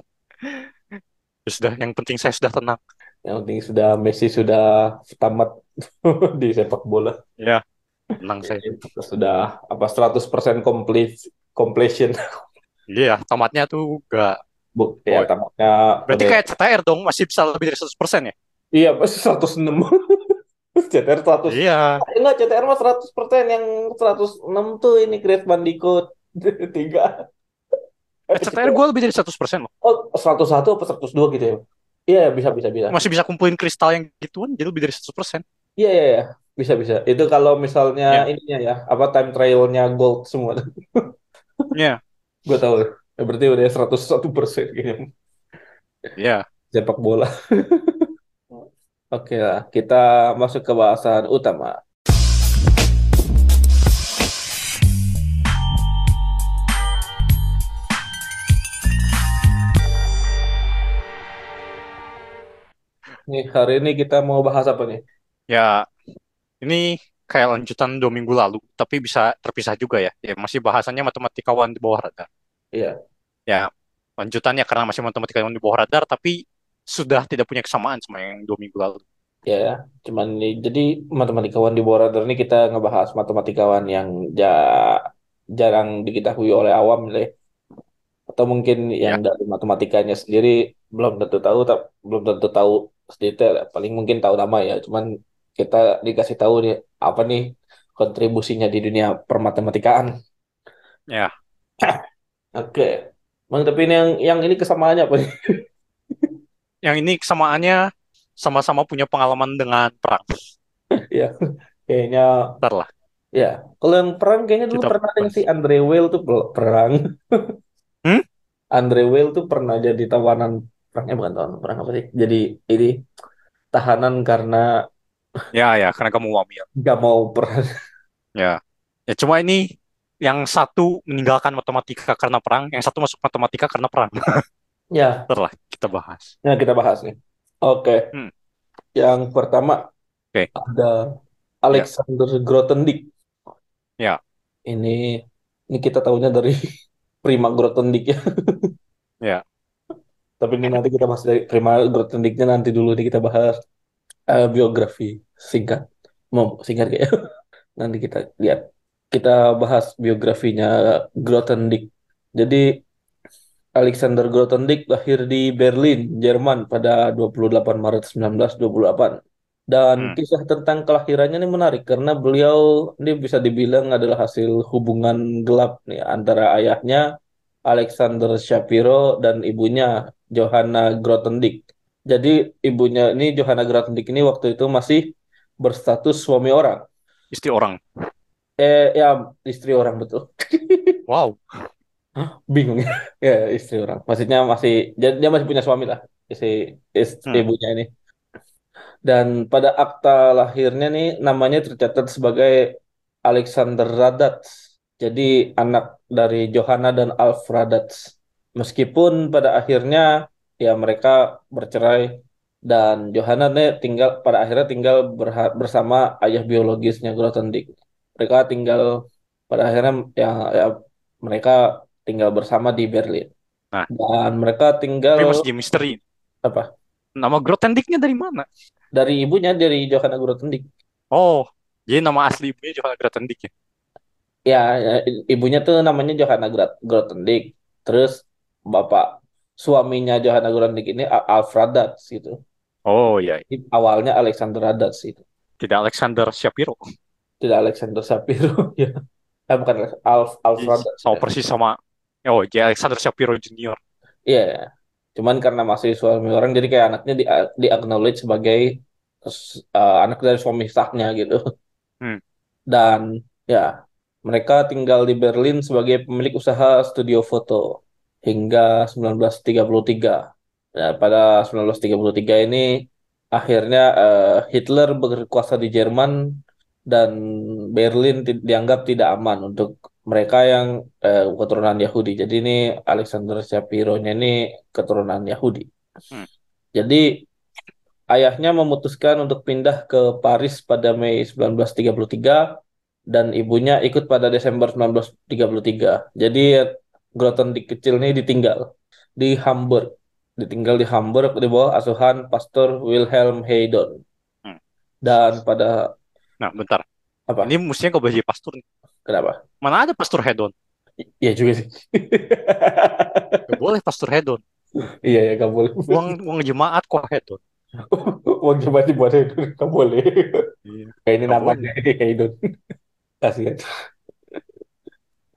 Ya sudah, yang penting saya sudah tenang. Yang penting sudah Messi sudah tamat di sepak bola. Ya, tenang saya. Sudah apa 100% complete completion. Iya, tamatnya tuh gak Bu, ya Oh, tamatnya Berarti udah- kayak CTR dong, masih bisa lebih dari 100% ya? iya masih 106. CTR 100. Iya, Eh, Enggak, CTR mah 100%. Yang 106 tuh ini Great Bandicoot 3. eh, CTR gue lebih dari 100% loh. Oh, 101 apa 102 gitu ya? Iya, bisa bisa bisa. Masih bisa kumpulin kristal yang gituan, jadi lebih dari 100%. Iya, iya, iya. Bisa bisa. Itu kalau misalnya ininya ya, apa time trialnya gold semua. Iya, Gue tahu. Ya, berarti udah 101 persen kayaknya iya. sepak bola. Oke lah, kita masuk ke bahasan utama. Nih, hari ini kita mau bahas apa nih? Ya, ini kayak lanjutan dua minggu lalu, tapi bisa terpisah juga ya. Ya, masih bahasannya matematikawan di bawah radar. Iya. Ya, lanjutannya karena masih matematikawan di bawah radar, tapi sudah tidak punya kesamaan sama yang dua minggu lalu. Ya, cuman jadi matematikawan di bawah radar ini kita ngebahas matematikawan yang ja, jarang diketahui oleh awam ya. Atau mungkin yang dari matematikanya sendiri belum tentu tahu, tak, belum tentu tahu sedetail ya. Paling mungkin tahu nama ya, cuman kita dikasih tahu nih apa nih kontribusinya di dunia permatematikaan. Ya, Oke. Bang, tapi ini yang yang ini kesamaannya apa nih? yang ini kesamaannya sama-sama punya pengalaman dengan perang. Ya, kayaknya Ntar lah, ya. Kalau yang perang kayaknya dulu kita pernah yang si Andre Weil tuh perang. Hmm? Andre Weil tuh pernah jadi tawanan perangnya bukan tawanan perang apa sih? Jadi ini tahanan karena Ya, ya, karena kamu wamil. nggak mau perang. Ya, ya cuma ini yang satu meninggalkan matematika karena perang, yang satu masuk matematika karena perang. Ya, Ntar lah, kita bahas. nah kita bahas nih. Oke. Hmm. Yang pertama Oke. ada Alexander Grothendieck. Ya. Ini ini kita tahunya dari Prima Grothendieck ya. Ya. Tapi ini nanti kita bahas dari Prima Grothendiecknya nanti dulu nih kita bahas eh, biografi singkat. Mau singkat kayak. Nanti kita lihat. Kita bahas biografinya Grothendieck. Jadi Alexander Grothendieck lahir di Berlin, Jerman pada 28 Maret 1928. Dan Hmm. kisah tentang kelahirannya ini menarik karena beliau ini bisa dibilang adalah hasil hubungan gelap nih antara ayahnya Alexander Shapiro dan ibunya Johanna Grothendieck. Jadi ibunya ini Johanna Grothendieck ini waktu itu masih berstatus suami orang. Istri orang. Eh ya istri orang betul. Wow. Bingung ya. Ya istri orang. Maksudnya masih dia, dia masih punya suami lah si is- Hmm. ibunya ini. Dan pada akta lahirnya nih namanya tercatat sebagai Alexander Radatz. Jadi anak dari Johanna dan Alf Radatz. Meskipun pada akhirnya ya mereka bercerai dan Johanna tinggal pada akhirnya tinggal bersama ayah biologisnya Grothendieck. Mereka tinggal pada akhirnya ya, ya mereka tinggal bersama di Berlin. Nah. Dan mereka Tapi tinggal masih jadi misteri. apa? Nama Grothendieck-nya dari mana? Dari ibunya dari Johanna Grothendieck. Oh, jadi nama asli ibunya Johanna Grothendieck ya? Ya, ya, ibunya tuh namanya Johanna Grot- Grothendieck. Terus bapak suaminya Johanna Grothendieck ini A- Alf Radatz gitu. Oh iya, Awalnya Alexander Radatz itu. tidak Alexander Shapiro. Tidak Alexander Shapiro ya. Eh, bukan Alf Alf Radatz. sama ya. persis sama Oh, jadi Alexander Shapiro Junior. Iya. Cuman karena masih suami orang jadi kayak anaknya di di acknowledge sebagai uh, anak dari suami sahnya gitu. Hmm. Dan ya, mereka tinggal di Berlin sebagai pemilik usaha studio foto hingga 1933. Nah, pada 1933 ini akhirnya eh, Hitler berkuasa di Jerman dan Berlin dianggap tidak aman untuk mereka yang eh, keturunan Yahudi. Jadi ini Alexander Shapiro-nya ini keturunan Yahudi. Hmm. Jadi ayahnya memutuskan untuk pindah ke Paris pada Mei 1933 dan ibunya ikut pada Desember 1933. Jadi Grothendieck kecil ini ditinggal di Hamburg. Ditinggal di Hamburg di bawah asuhan Pastor Wilhelm Haydon. Hmm. Dan pada Nah, bentar. apa? Ini mestinya kau belajar pastor. nih. Kenapa? Mana ada pastor Hedon? I- Iya juga sih. Gak boleh pastor Hedon. Iya ya, gak boleh. Uang uang jemaat kok Hedon. Uang coba dibuat Haydon, gak boleh. Iya. Kayak ini Gak namanya Haydon. Kasihan.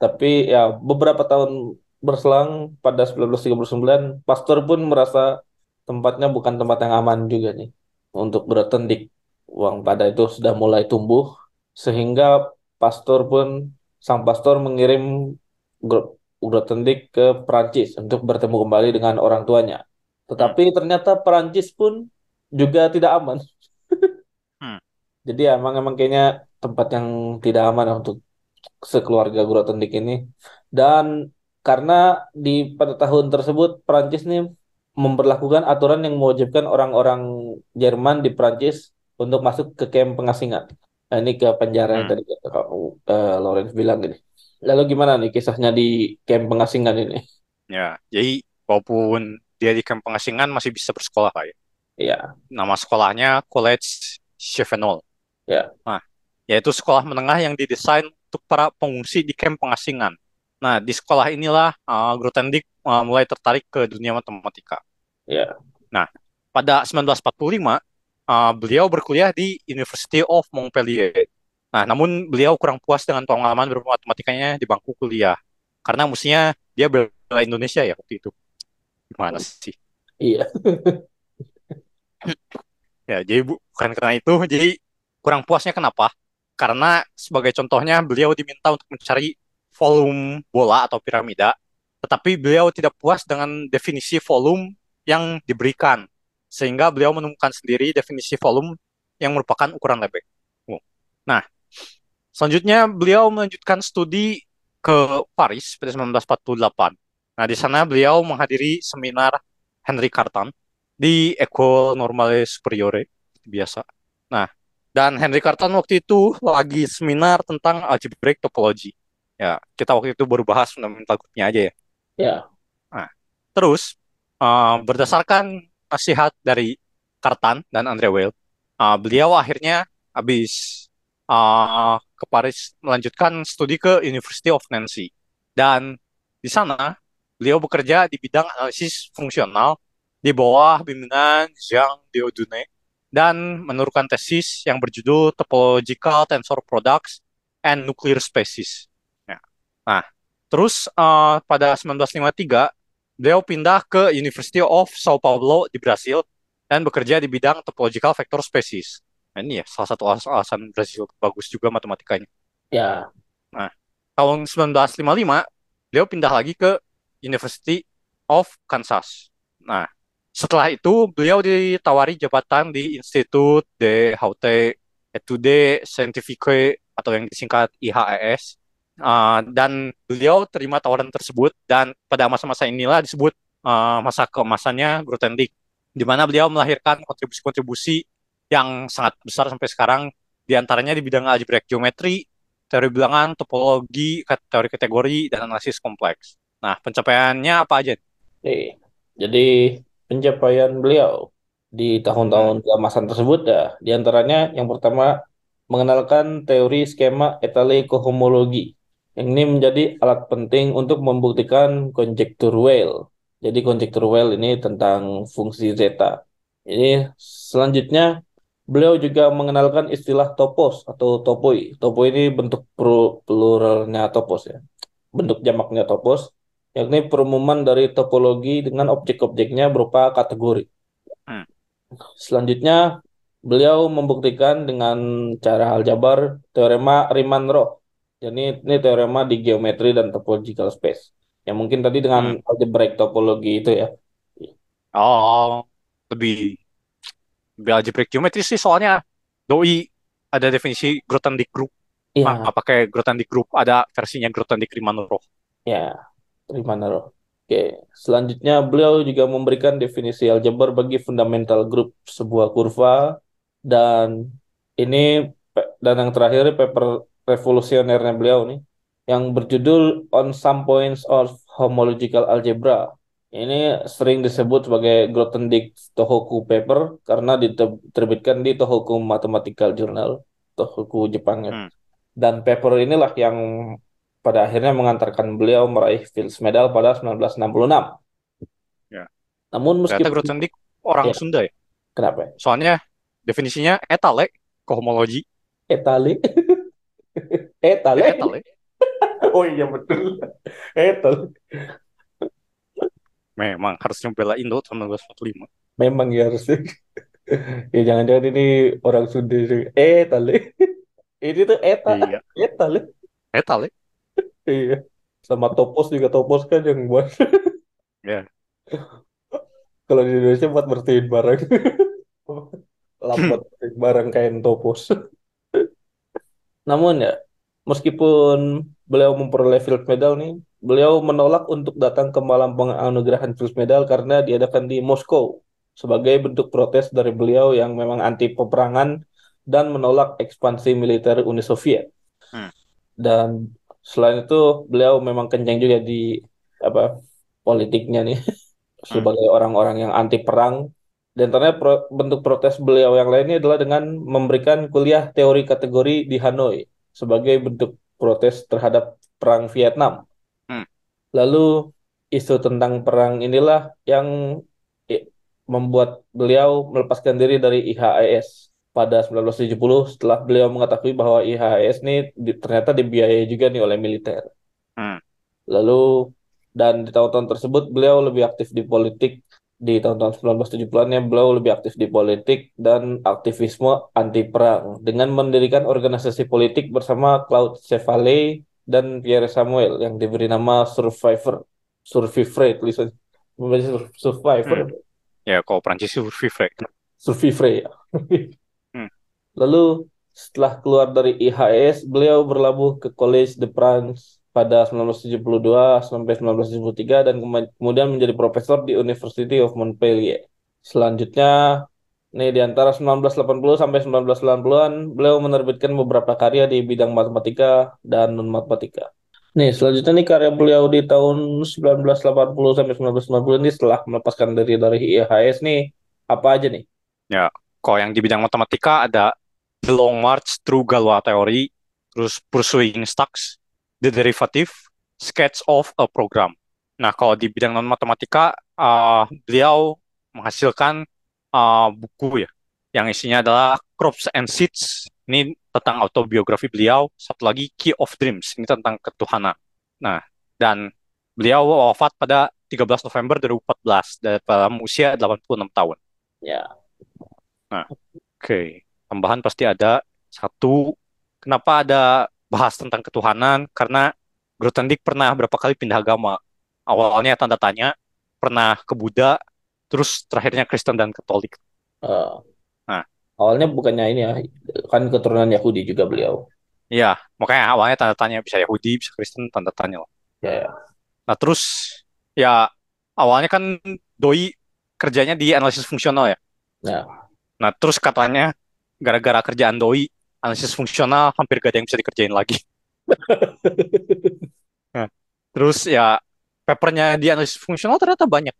Tapi ya beberapa tahun berselang pada 1939, pastor pun merasa tempatnya bukan tempat yang aman juga nih untuk Grothendieck. Uang pada itu sudah mulai tumbuh sehingga pastor pun sang pastor mengirim Gro- Grothendieck ke Perancis untuk bertemu kembali dengan orang tuanya. Tetapi ternyata Perancis pun juga tidak aman. Hmm. Jadi ya, emang emang kayaknya tempat yang tidak aman untuk sekeluarga Grothendieck ini. Dan karena di pada tahun tersebut Prancis nih memberlakukan aturan yang mewajibkan orang-orang Jerman di Prancis untuk masuk ke kamp pengasingan. Nah, ini ke penjara yang Hmm. tadi eh, Lawrence bilang gini. Lalu gimana nih kisahnya di kamp pengasingan ini? Ya, jadi walaupun dia di kamp pengasingan masih bisa bersekolah lah ya. Iya, Nama sekolahnya College Chevenol. Ya. Nah, yaitu sekolah menengah yang didesain untuk para pengungsi di kamp pengasingan. Nah, di sekolah inilah uh, Grothendieck uh, mulai tertarik ke dunia matematika. Iya. Nah, pada 1945 uh, beliau berkuliah di University of Montpellier. Nah, namun beliau kurang puas dengan pengalaman bermatematikanya di bangku kuliah. Karena mestinya dia bela Indonesia ya waktu itu. Gimana sih? Iya. ya, jadi bukan karena itu, jadi kurang puasnya kenapa? Karena sebagai contohnya beliau diminta untuk mencari volume bola atau piramida, tetapi beliau tidak puas dengan definisi volume yang diberikan, sehingga beliau menemukan sendiri definisi volume yang merupakan ukuran Lebesgue. Nah, selanjutnya beliau melanjutkan studi ke Paris pada 1948. Nah, di sana beliau menghadiri seminar Henry Cartan di École Normale Supérieure biasa. Nah, dan Henry Cartan waktu itu lagi seminar tentang algebraic topology. Ya, kita waktu itu baru bahas fundamental groupnya aja ya. Ya. Nah, terus uh, berdasarkan nasihat dari Cartan dan Andre Weil, uh, beliau akhirnya habis uh, ke Paris melanjutkan studi ke University of Nancy. Dan di sana beliau bekerja di bidang analisis fungsional di bawah bimbingan Jean Dieudonné dan menurunkan tesis yang berjudul Topological Tensor Products and Nuclear Species. Ya. Nah, terus uh, pada 1953 beliau pindah ke University of Sao Paulo di Brasil dan bekerja di bidang topological vector species. Nah, ini ya salah satu alasan Brasil bagus juga matematikanya. Ya. Nah, tahun 1955 beliau pindah lagi ke University of Kansas. Nah, setelah itu, beliau ditawari jabatan di Institut de Haute Etudes Scientifiques atau yang disingkat IHES. Uh, dan beliau terima tawaran tersebut dan pada masa-masa inilah disebut uh, masa keemasannya Grothendieck, di mana beliau melahirkan kontribusi-kontribusi yang sangat besar sampai sekarang, di antaranya di bidang algebraic geometri, teori bilangan, topologi, teori kategori, dan analisis kompleks. Nah, pencapaiannya apa aja? Jadi pencapaian beliau di tahun-tahun hmm. keemasan tersebut ya. Di antaranya yang pertama mengenalkan teori skema etale kohomologi yang ini menjadi alat penting untuk membuktikan konjektur Weil jadi konjektur Weil ini tentang fungsi zeta. Ini selanjutnya beliau juga mengenalkan istilah topos atau topoi. Topoi ini bentuk pluralnya topos ya. Bentuk jamaknya topos yakni perumuman dari topologi dengan objek-objeknya berupa kategori. Hmm. Selanjutnya, beliau membuktikan dengan cara aljabar teorema Riemann-Roch. Jadi ini teorema di geometri dan topological space. Yang mungkin tadi dengan hmm. algebraic topologi itu ya. Oh, lebih lebih algebraic geometri sih soalnya doi ada definisi Grothendieck group. Iya. Nah, pakai Grothendieck group ada versinya Grothendieck Riemann-Roch. Ya, Riemann-Roch. Oke, selanjutnya beliau juga memberikan definisi aljabar bagi fundamental group sebuah kurva dan ini dan yang terakhir paper revolusionernya beliau nih yang berjudul On Some Points of Homological Algebra. Ini sering disebut sebagai Grothendieck Tohoku paper karena diterbitkan di Tohoku Mathematical Journal, Tohoku Jepangnya. Hmm. Dan paper inilah yang pada akhirnya mengantarkan beliau meraih Fields Medal pada 1966. Ya. Namun meskipun Ternyata Grothendieck orang ya. Sunda ya. Kenapa? Soalnya definisinya etale kohomologi. Etale. etale. Etale. oh iya betul. Etale. Memang harusnya bela Indo tahun 1945. Memang ya harusnya. ya jangan-jangan ini orang Sunda. Etale. ini tuh eta. Iya. Etale. Etale. Iya. Sama Topos juga Topos kan yang buat. Ya. Kalau di Indonesia buat bersihin barang. Lambat barang kain Topos. Namun ya, meskipun beliau memperoleh Field Medal nih, beliau menolak untuk datang ke malam penganugerahan Field Medal karena diadakan di Moskow sebagai bentuk protes dari beliau yang memang anti peperangan dan menolak ekspansi militer Uni Soviet. Hmm. Dan selain itu beliau memang kencang juga di apa politiknya nih hmm. sebagai orang-orang yang anti perang dan ternyata pro, bentuk protes beliau yang lainnya adalah dengan memberikan kuliah teori kategori di Hanoi sebagai bentuk protes terhadap perang Vietnam. Hmm. Lalu isu tentang perang inilah yang membuat beliau melepaskan diri dari IHIS pada 1970 setelah beliau mengetahui bahwa IHIS ini di- ternyata dibiayai juga nih oleh militer. Hmm. Lalu dan di tahun-tahun tersebut beliau lebih aktif di politik. Di tahun-tahun 1970-an-nya beliau lebih aktif di politik dan aktivisme anti perang dengan mendirikan organisasi politik bersama Claude Chevalier dan Pierre Samuel yang diberi nama Survivor. Survivre Sur- Survivor. Hmm. Ya, kalau Prancis itu Vivre. Survivre ya. Lalu setelah keluar dari IHS, beliau berlabuh ke Collège de France pada 1972 sampai 1973 dan kemudian menjadi profesor di University of Montpellier. Selanjutnya, nih di antara 1980 sampai 1990-an, beliau menerbitkan beberapa karya di bidang matematika dan non-matematika. Nih, selanjutnya nih karya beliau di tahun 1980 sampai 1990 ini setelah melepaskan diri dari IHS nih, apa aja nih? Ya, kalau yang di bidang matematika ada The Long March Through Galois Theory, terus Pursuing Stacks, The Derivative, Sketch of a Program. Nah, kalau di bidang non-matematika, uh, beliau menghasilkan uh, buku ya, yang isinya adalah Crops and Seeds, ini tentang autobiografi beliau, satu lagi Key of Dreams, ini tentang ketuhanan. Nah, dan beliau wafat pada 13 November 2014 dalam usia 86 tahun. Ya, Nah, oke. Tambahan pasti ada satu. Kenapa ada bahas tentang ketuhanan? Karena Grothendieck pernah berapa kali pindah agama. Awalnya tanda tanya, pernah ke Buddha, terus terakhirnya Kristen dan Katolik. eh, Nah, awalnya bukannya ini ya, kan keturunan Yahudi juga beliau. iya, makanya awalnya tanda tanya bisa Yahudi, bisa Kristen, tanda tanya lah. Ya, ya. Nah, terus ya awalnya kan doi kerjanya di analisis fungsional ya. Nah, Nah, terus katanya gara-gara kerjaan doi, analisis fungsional hampir gak ada yang bisa dikerjain lagi. Nah, terus ya papernya di analisis fungsional ternyata banyak.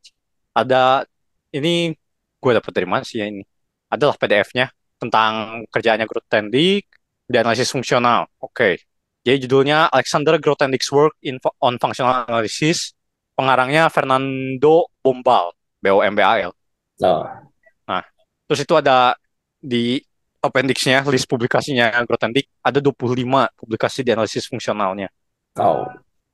Ada ini gue dapat dari mana sih ya ini? Adalah PDF-nya tentang kerjaannya Grothendieck di analisis fungsional. Oke. Jadi judulnya Alexander Grothendieck's Work in on Functional Analysis. Pengarangnya Fernando Bombal, B-O-M-B-A-L. nah, Nah, terus itu ada di appendix-nya, list publikasinya Grothendieck, ada 25 publikasi di analisis fungsionalnya. oh,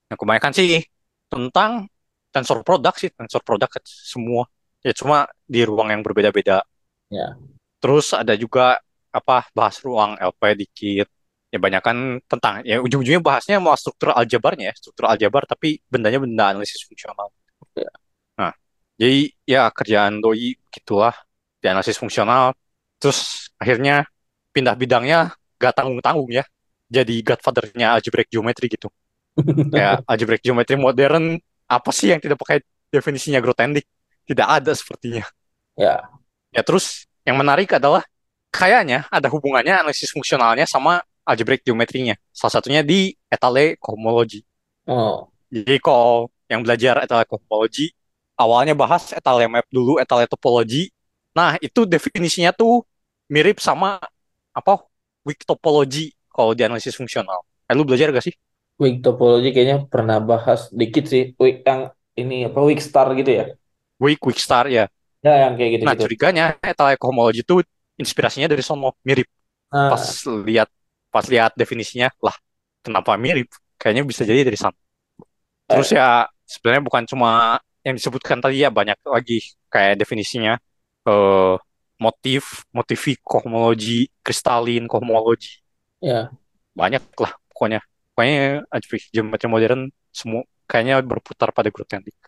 Nah, kebanyakan sih tentang tensor product sih, tensor product semua. Ya cuma di ruang yang berbeda-beda. ya, Terus ada juga apa bahas ruang LP dikit. Ya banyak kan tentang ya ujung-ujungnya bahasnya mau struktur aljabarnya ya, struktur aljabar tapi bendanya benda analisis fungsional. Ya. Nah, jadi ya kerjaan doi gitulah di analisis fungsional. Terus akhirnya pindah bidangnya gak tanggung-tanggung ya. Jadi godfather-nya algebraic geometry gitu. Kayak algebraic geometry modern apa sih yang tidak pakai definisinya Grothendieck tidak ada sepertinya. Ya, ya terus yang menarik adalah kayaknya ada hubungannya analisis fungsionalnya sama algebraic geometrinya. Salah satunya di etale cohomology oh, jadi kalau yang belajar etale cohomology awalnya bahas etale map dulu etale topology nah itu definisinya tuh mirip sama apa weak topology kalau di analisis fungsional eh, lu belajar gak sih weak topology kayaknya pernah bahas dikit sih. Weak yang ini apa weak star gitu ya? weak weak star ya Ya, yang kayak Nah, gitu-gitu. curiganya etale cohomology itu inspirasinya dari sono mirip. Nah, Pas lihat pas lihat definisinya, lah kenapa mirip? Kayaknya bisa jadi dari sana. Terus ya sebenarnya bukan cuma yang disebutkan tadi ya banyak lagi kayak definisinya eh motif, motifi cohomology, kristalin cohomology, ya, banyak lah pokoknya. Pokoknya geometri modern semua kayaknya berputar pada Grothendieck.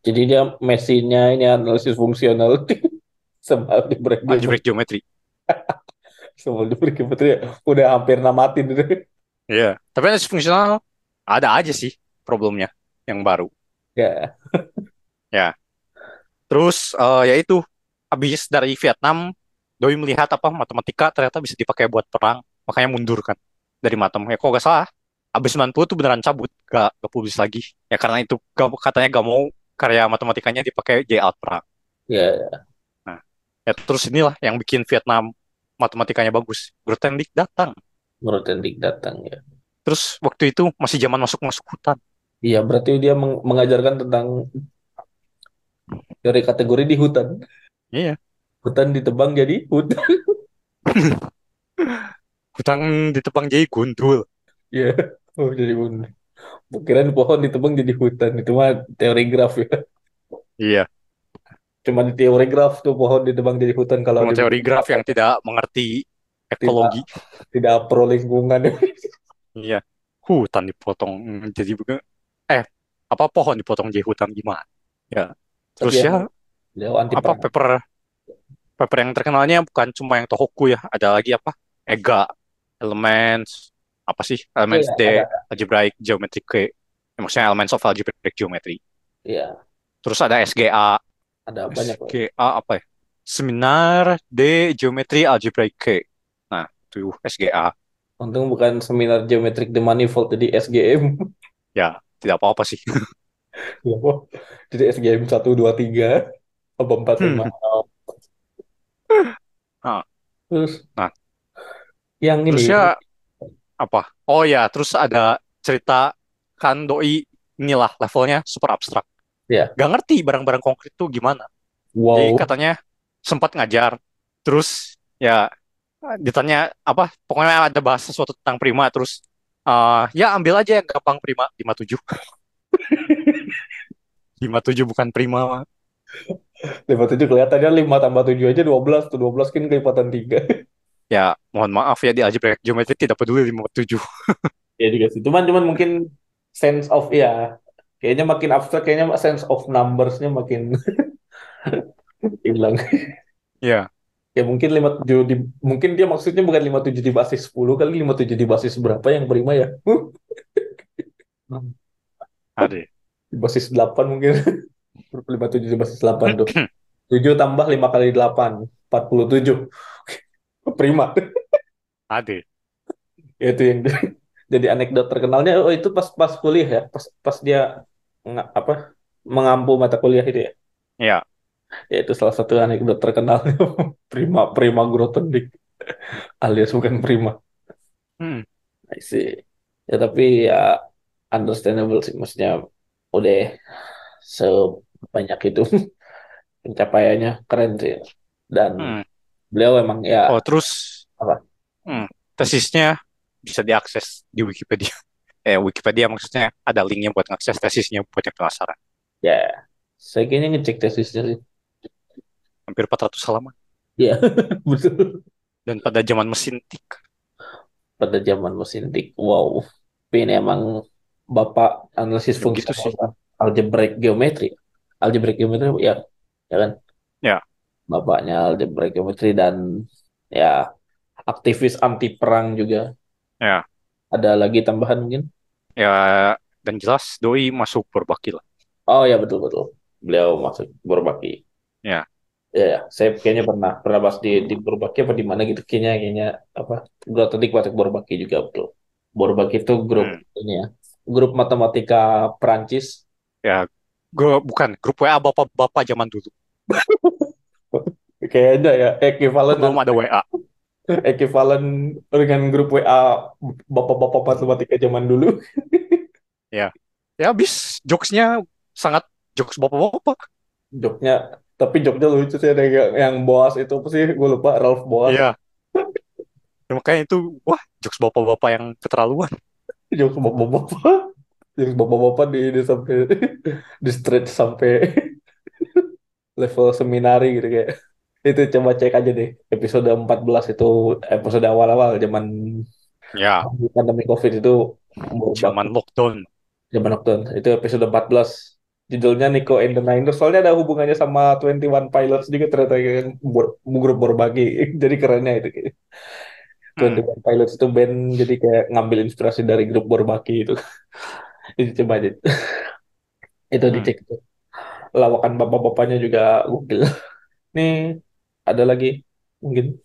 jadi dia mesinnya ini analisis fungsional sama algebraic geometry. Algebraic geometry. Sama algebraic geometry udah hampir namatin itu. Iya, tapi analisis fungsional ada aja sih problemnya yang baru. Ya, Terus eh, ya itu habis dari Vietnam, Doi melihat apa matematika ternyata bisa dipakai buat perang, makanya mundur kan dari matem. Ya kok gak salah, habis 90 tuh beneran cabut, gak, gak publis lagi. Ya karena itu gak, katanya gak mau karya matematikanya dipakai alat perang. ya, Ya terus inilah yang bikin Vietnam matematikanya bagus. Grothendieck datang. menurut Endik datang ya. Terus waktu itu masih zaman masuk-masuk hutan. Iya, berarti dia meng- mengajarkan tentang Teori kategori di hutan. Iya. Hutan ditebang jadi hutan. Hutan ditebang jadi gundul. Iya. Oh, jadi hutan. Kirain pohon ditebang jadi hutan. Itu mah teori graf ya. Iya. Cuma di teori graf tuh pohon ditebang jadi hutan kalau Cuma teori graf yang tidak mengerti ekologi. tidak pro lingkungan. Iya. Hutan dipotong jadi eh apa pohon dipotong jadi hutan gimana? Ya. Terus Tapi ya Beliau anti apa perang. paper paper yang terkenalnya bukan cuma yang Tohoku ya, ada lagi apa? Ega, Elements, apa sih? Elements Iya, D, ada. Algebraic Geometry K. Ya, maksudnya Elements of Algebraic Geometry. Iya, Terus ada SGA, ada banyak. SGA apa ya? Seminar D Geometry Algebraic K. Nah, itu SGA. Untung bukan seminar geometrik the manifold jadi SGM. Ya, tidak apa-apa sih. Ya, Pak. Jadi SGM 1 2 3 apa 4 5. Ah. Terus Nah. yang ini ya apa? Oh ya, terus ada cerita kan doi inilah levelnya super abstrak. Iya. Gak ngerti barang-barang konkret tuh gimana. Jadi wow. katanya sempat ngajar, terus ya ditanya apa? Pokoknya ada bahas sesuatu tentang prima, terus eh, ya ambil aja yang gampang prima 57. 57 bukan prima. 57 kelihatannya 5 tambah 7 aja 12 tuh 12 kan kelipatan 3. Ya, mohon maaf ya di algebraic geometry tidak peduli 57. ya juga sih. Cuman cuman mungkin sense of ya kayaknya makin abstrak kayaknya sense of numbers-nya makin hilang. Ya, Ya mungkin 57 di mungkin dia maksudnya bukan 57 di basis 10 kali 57 di basis berapa yang prima ya? ada. Di basis 8 mungkin. 57 di basis 8 tuh. 7 tambah 5 kali 8 47. Prima. Ada. Itu yang jadi anekdot terkenalnya oh itu pas pas kuliah ya, pas pas dia nga- apa mengampu mata kuliah itu ya. Ya, Ya itu salah satu anekdot terkenalnya Prima Prima Grothendieck alias bukan Prima. hmm. I see. Ya tapi ya understandable sih maksudnya udah sebanyak itu pencapaiannya keren sih dan Hmm. beliau emang ya Oh, terus Apa? Hmm, tesisnya bisa diakses di Wikipedia. Eh, Wikipedia maksudnya ada linknya buat ngakses tesisnya buat yang penasaran. ya saya kayaknya ngecek tesisnya sih Hampir 400 halaman. ya betul Dan pada zaman mesin tik. pada zaman mesin tik wow tapi ini emang bapak analisis fungsi gitu sih. algebraic geometri algebraic geometri ya ya kan Ya. bapaknya algebraic geometri dan ya aktivis anti perang juga Ya. ada lagi tambahan mungkin Ya, dan jelas Doi masuk Borbaki lah. oh ya betul betul beliau masuk Borbaki Ya. ya, ya. saya kayaknya pernah pernah bahas di di Borbaki apa di mana gitu kayaknya kayaknya apa Grothendieck masuk Borbaki juga betul Borbaki itu grup Hmm. ini ya grup matematika Perancis Ya, gue bukan grup WA bapak-bapak zaman dulu. kayaknya ya ekivalen Belum ada WA. ekivalen dengan grup WA bapak-bapak matematika zaman dulu Ya, habis jokesnya sangat jokes bapak-bapak. joknya tapi joknya lucu sih ada yang, yang Boas itu apa sih gue lupa Ralph Boas Iya. Ya, makanya itu, wah, jokes bapak-bapak yang keterlaluan. jokes bapak-bapak jokes bapak-bapak di, di sampai di stretch sampai level seminari gitu kayak. Itu coba cek aja deh episode 14 itu episode awal-awal zaman Ya, pandemi covid itu zaman lockdown. zaman lockdown itu episode 14 judulnya Nico and the Niners soalnya ada hubungannya sama 21 Pilots juga ternyata yang grup berbagi jadi kerennya itu kayak. Hmm. 21 Pilots itu band jadi kayak ngambil inspirasi dari grup berbagi itu itu coba aja itu Hmm. dicek tuh lawakan bapak-bapaknya juga gokil nih ada lagi mungkin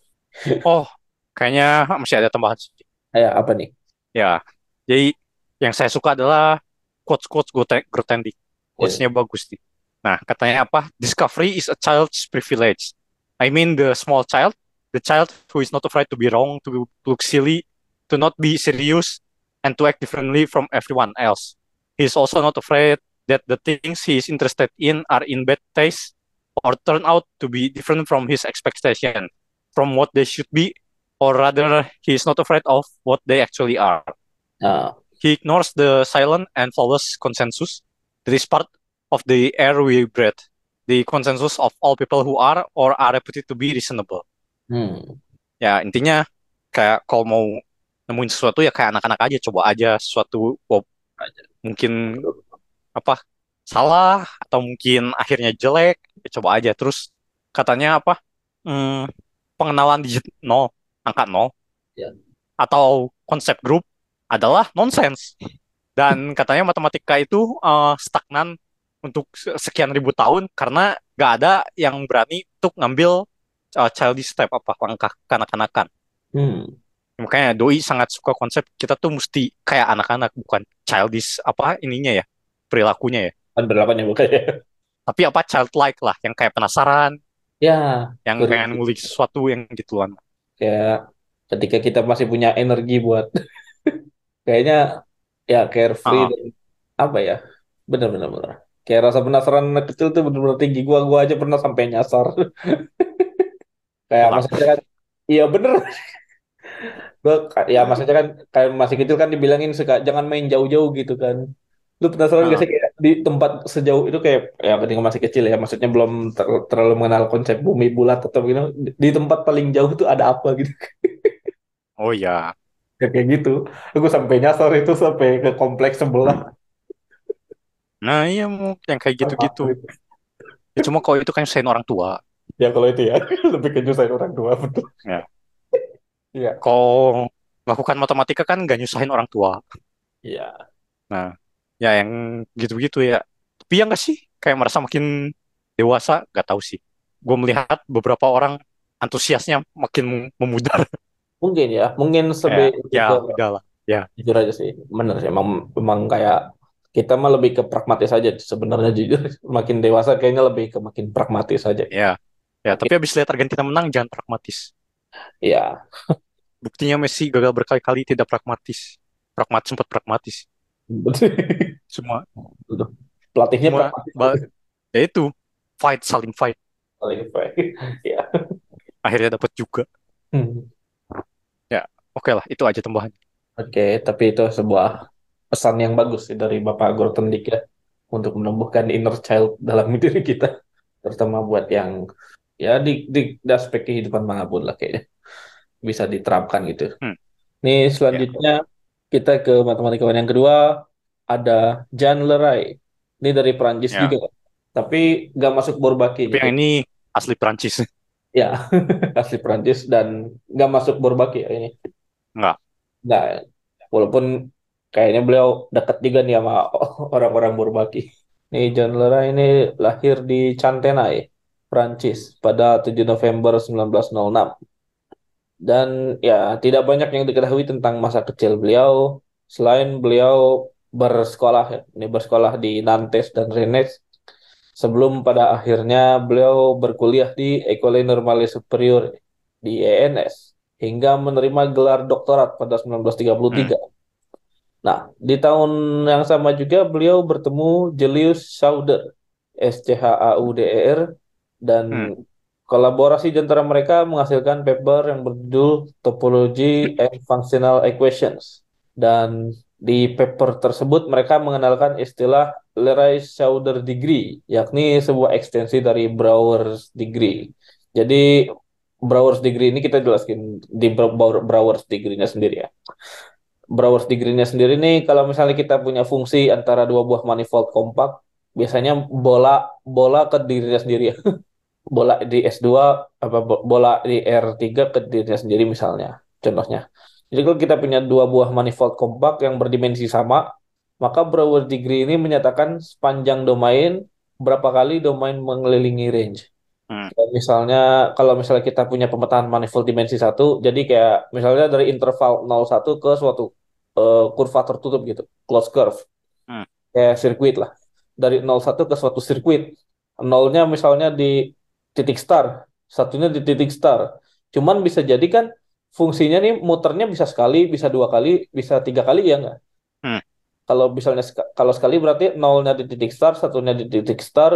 Oh, kayaknya masih ada tambahan sih. kayak apa nih Ya, jadi yang saya suka adalah quotes-quotes Grote- Grothendieck. Quotes-nya bagus nih. Nah, katanya apa? Discovery is a child's privilege. I mean the small child, the child who is not afraid to be wrong, to look silly, to not be serious, and to act differently from everyone else. He is also not afraid that the things he is interested in are in bad taste or turn out to be different from his expectation, from what they should be, or rather, he is not afraid of what they actually are. Nah, He ignores the silent and flawless consensus that is part of the air we breathe, the consensus of all people who are or are reputed to be reasonable. hmm, Ya, intinya kayak kalau mau nemuin sesuatu ya kayak anak-anak aja, coba aja sesuatu oh, mungkin apa salah atau mungkin akhirnya jelek, ya coba aja. Terus katanya apa? Hmm, pengenalan digit nol, angka nol, Ya. atau konsep grup adalah nonsens. Dan katanya matematika itu eh, stagnan untuk se- sekian ribu tahun karena gak ada yang berani untuk ngambil eh, childish step apa langkah kanak-kanakan. hmm. Makanya doi sangat suka konsep kita tuh mesti kayak anak-anak bukan childish apa ininya ya perilakunya ya. Kan berlapan ya bukan ya? Tapi apa childlike lah yang kayak penasaran, Ya, yang betul. pengen ngulik sesuatu yang gituan. kayak ketika kita masih punya energi buat kayaknya ya carefree Ah. dan apa ya bener-bener bener kayak rasa penasaran anak kecil tuh bener-bener tinggi gua gua aja pernah sampai nyasar kayak maksudnya kan iya bener ka- ya maksudnya kan kayak masih kecil kan dibilangin suka jangan main jauh-jauh gitu kan lu penasaran gak Ah. sih kayak di tempat sejauh itu kayak ya ketika masih kecil ya maksudnya belum ter- terlalu mengenal konsep bumi bulat atau gitu di tempat paling jauh tuh ada apa gitu Oh ya, Kayak gitu. Aku sampai nyasar itu sampai ke kompleks sebelah. nah iya mau yang kayak gitu-gitu. Ya, cuma kalau itu kan nyusahin orang tua. Ya kalau itu ya, lebih ke orang tua betul. Ya. Iya. Kalau melakukan matematika kan nggak nyusahin orang tua. Iya. Nah, ya yang gitu-gitu ya. Tapi ya nggak sih, kayak merasa makin dewasa, nggak tahu sih. Gue melihat beberapa orang antusiasnya makin memudar. Mungkin ya, mungkin Kayak, sebe ya juga udahlah. Ya, jujur aja sih. Bener sih, emang, emang kayak kita mah lebih ke pragmatis aja sebenarnya jujur. Makin dewasa kayaknya lebih ke makin pragmatis aja. ya, ya. Tapi habis lihat Argentina menang, jangan pragmatis. Iya. Buktinya Messi gagal berkali-kali tidak pragmatis. Pragmatis sempat pragmatis. Semua, Pelatihnya semua, pragmatis. ya itu fight saling fight. Paling baik. Iya. Akhirnya dapat juga. Hmm. Oke lah, itu aja tambahan. Oke, tapi itu sebuah pesan yang bagus sih dari Bapak Gordon Dick ya untuk menumbuhkan inner child dalam diri kita, terutama buat yang ya di, di, di aspek kehidupan mana pun lah kayaknya bisa diterapkan gitu. Hmm. Nih selanjutnya kita ke matematikawan yang kedua ada Jean Leray. Ini dari Perancis Ya. juga, tapi nggak masuk Bourbaki. Tapi yang ini asli Prancis. Ya, asli Perancis dan nggak masuk Bourbaki ya ini. Nggak. Nggak. Walaupun kayaknya beliau dekat juga nih sama orang-orang Bourbaki. Nih John Lera ini lahir di Cantenay, Prancis pada 7 November 1906. Dan ya tidak banyak yang diketahui tentang masa kecil beliau selain beliau bersekolah ini bersekolah di Nantes dan Rennes sebelum pada akhirnya beliau berkuliah di École Normale Supérieure di ENS hingga menerima gelar doktorat pada 1933. Nah, di tahun yang sama juga beliau bertemu Julius Sauder, S-C-H-A-U-D-E-R, E dan Hmm. kolaborasi antara mereka menghasilkan paper yang berjudul Topology and Functional Equations. Dan di paper tersebut mereka mengenalkan istilah Leray-Sauder degree, yakni sebuah ekstensi dari Brouwer's degree. Jadi Brouwer's degree ini kita jelaskan di Brouwer's degree-nya sendiri ya. Brouwer's degree-nya sendiri nih kalau misalnya kita punya fungsi antara dua buah manifold kompak, biasanya bola bola ke dirinya sendiri. Bola di S2 apa bo- bola di R3 ke dirinya sendiri misalnya. Contohnya. Jadi kalau kita punya dua buah manifold kompak yang berdimensi sama, maka Brouwer degree ini menyatakan sepanjang domain berapa kali domain mengelilingi range. Hmm. Misalnya kalau misalnya kita punya pemetaan manifold dimensi satu, jadi kayak misalnya dari interval 01 ke suatu eh, kurva tertutup gitu, closed curve. Hmm. Kayak sirkuit lah. Dari 01 ke suatu sirkuit. Nolnya misalnya di titik star, satunya di titik star. Cuman bisa jadi kan fungsinya nih muternya bisa sekali, bisa dua kali, bisa tiga kali ya nggak? Hmm. Kalau misalnya kalau sekali berarti nolnya di titik star, satunya di titik star,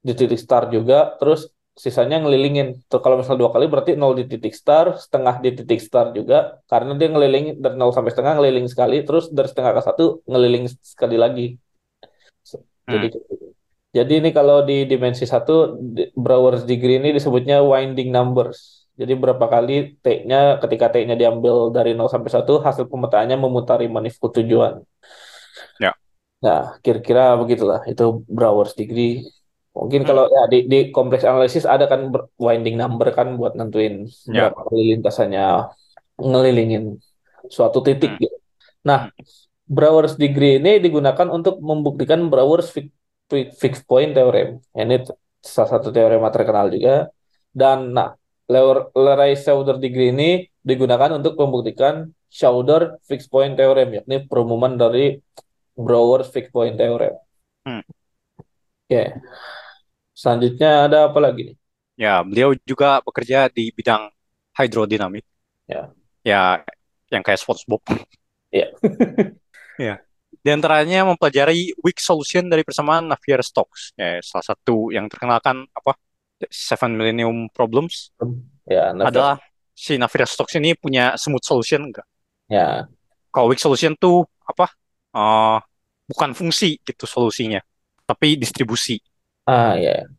di titik start juga, terus sisanya ngelilingin. Terus kalau misalnya dua kali berarti nol di titik start, setengah di titik start juga, karena dia ngelilingin dari nol sampai setengah ngeliling sekali, terus dari setengah ke satu ngeliling sekali lagi. Jadi Hmm. jadi ini kalau di dimensi satu Brouwer's degree ini disebutnya winding numbers. Jadi berapa kali T-nya ketika T-nya diambil dari nol sampai satu hasil pemetaannya memutari manifold tujuan. Ya. Nah, kira-kira begitulah itu Brouwer's degree. Mungkin Hmm. kalau ya di, di kompleks analisis ada kan winding number kan buat nentuin Ya. berapa kali lintasannya ngelilingin suatu titik Hmm. gitu. Nah, Hmm. Brouwer's degree ini digunakan untuk membuktikan Brouwer's fi- fi- fixed point theorem. Ini salah satu teorema terkenal juga. Dan nah, Leray-Sauder degree ini digunakan untuk membuktikan Schauder fixed point theorem, yakni perumuman dari Brouwer's fixed point theorem. Hmm. Oke. Selanjutnya ada apa lagi nih? Ya, beliau juga bekerja di bidang hidrodinamik. Ya. Ya, yang kayak SpongeBob. Iya. Ya. Di antaranya mempelajari weak solution dari persamaan Navier-Stokes. Ya, salah satu yang terkenal kan apa? Seven Millennium Problems Ya, Navier- adalah si Navier-Stokes ini punya smooth solution enggak? ya, Kalau weak solution tuh apa? Eh, bukan fungsi gitu solusinya, tapi distribusi. ah ya,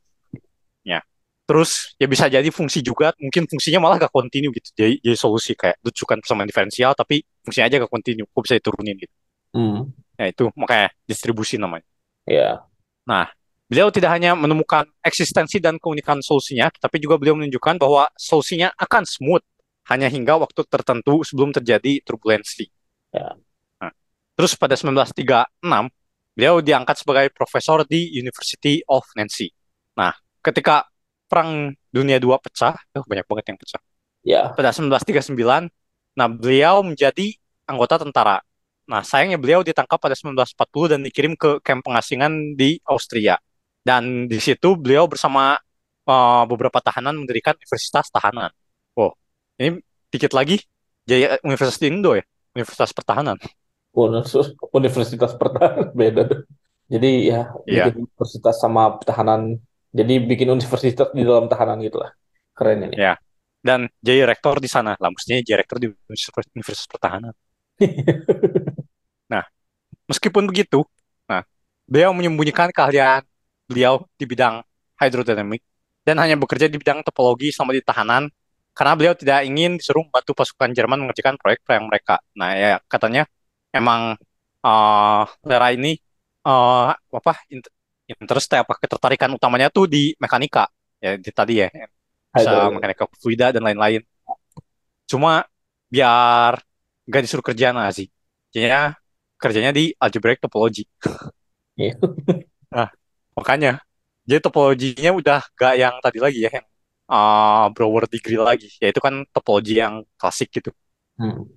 Terus ya bisa jadi fungsi juga, mungkin fungsinya malah gak kontinu gitu. Jadi, jadi solusi kayak lucukan persamaan diferensial, tapi fungsinya aja gak kontinu. Kok bisa diturunin gitu. Hmm, Ya itu makanya distribusi namanya. ya, Beliau tidak hanya menemukan eksistensi dan keunikan solusinya, tapi juga beliau menunjukkan bahwa solusinya akan smooth hanya hingga waktu tertentu sebelum terjadi turbulensi. Ya. Nah, terus pada 1936, beliau diangkat sebagai profesor di University of Nancy. Nah, ketika Perang Dunia II pecah, oh, banyak banget yang pecah. ya, Pada 1939, nah beliau menjadi anggota tentara. Nah, sayangnya beliau ditangkap pada 1940 dan dikirim ke kamp pengasingan di Austria. Dan di situ beliau bersama uh, beberapa tahanan mendirikan Universitas Tahanan. Wow, ini dikit lagi jadi Universitas Indo ya, Universitas Pertahanan. Univers- Universitas Pertahanan beda tuh. Jadi ya Iya. bikin universitas sama pertahanan. Jadi bikin universitas di dalam tahanan gitu lah. Keren ini. Ya. Dan jadi rektor di sana. Lah, mestinya jadi rektor di Universitas Universitas Pertahanan. Meskipun begitu, nah, beliau menyembunyikan keahlian beliau di bidang hidrodinamik dan hanya bekerja di bidang topologi selama di tahanan karena beliau tidak ingin disuruh membantu pasukan Jerman mengerjakan proyek-proyek mereka. Nah, ya katanya emang uh, Lera ini uh, apa int- interest apa ketertarikan utamanya tuh di mekanika ya di tadi ya bisa mekanika fluida dan lain-lain. Cuma biar nggak disuruh kerja Nazi, jadinya kerjanya di algebraic topology. Iya. Nah, makanya jadi topologinya udah gak yang tadi lagi ya, yang uh, Brouwer degree lagi, yaitu kan topologi yang klasik gitu. Hmm.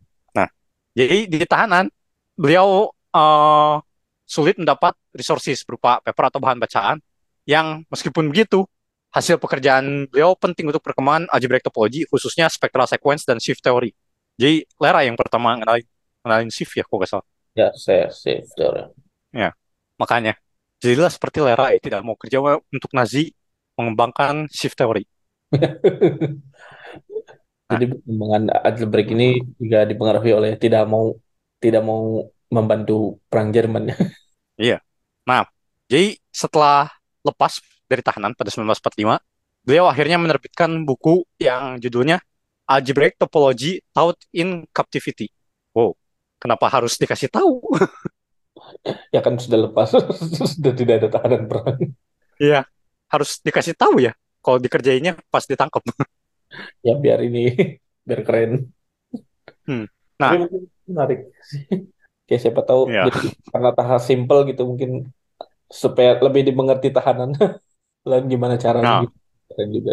Jadi di tahanan beliau uh, sulit mendapat resources berupa paper atau bahan bacaan yang meskipun begitu hasil pekerjaan beliau penting untuk perkembangan algebraic topology khususnya spectral sequence dan shift theory. Jadi Lera yang pertama ngenalin, ngenalin shift ya kok gak salah. Ya, saya save teori. Makanya jadilah seperti Lera ya, tidak mau kerja untuk Nazi mengembangkan shift theory. Jadi perkembangan algebraic ini juga dipengaruhi oleh tidak mau tidak mau membantu perang Jerman. Jadi setelah lepas dari tahanan pada 1945, beliau akhirnya menerbitkan buku yang judulnya Algebraic Topology Taught in Captivity. Wow, kenapa harus dikasih tahu? ya kan sudah lepas, sudah tidak ada tahanan perang. Iya, harus dikasih tahu ya. Kalau dikerjainnya pas ditangkap. Ya biar ini biar keren. Hmm. Nah. Tapi mungkin menarik sih. Kayak siapa tahu jadi karena tahap simple gitu mungkin supaya lebih dimengerti tahanan. Lalu gimana caranya Nah. gitu. Keren juga.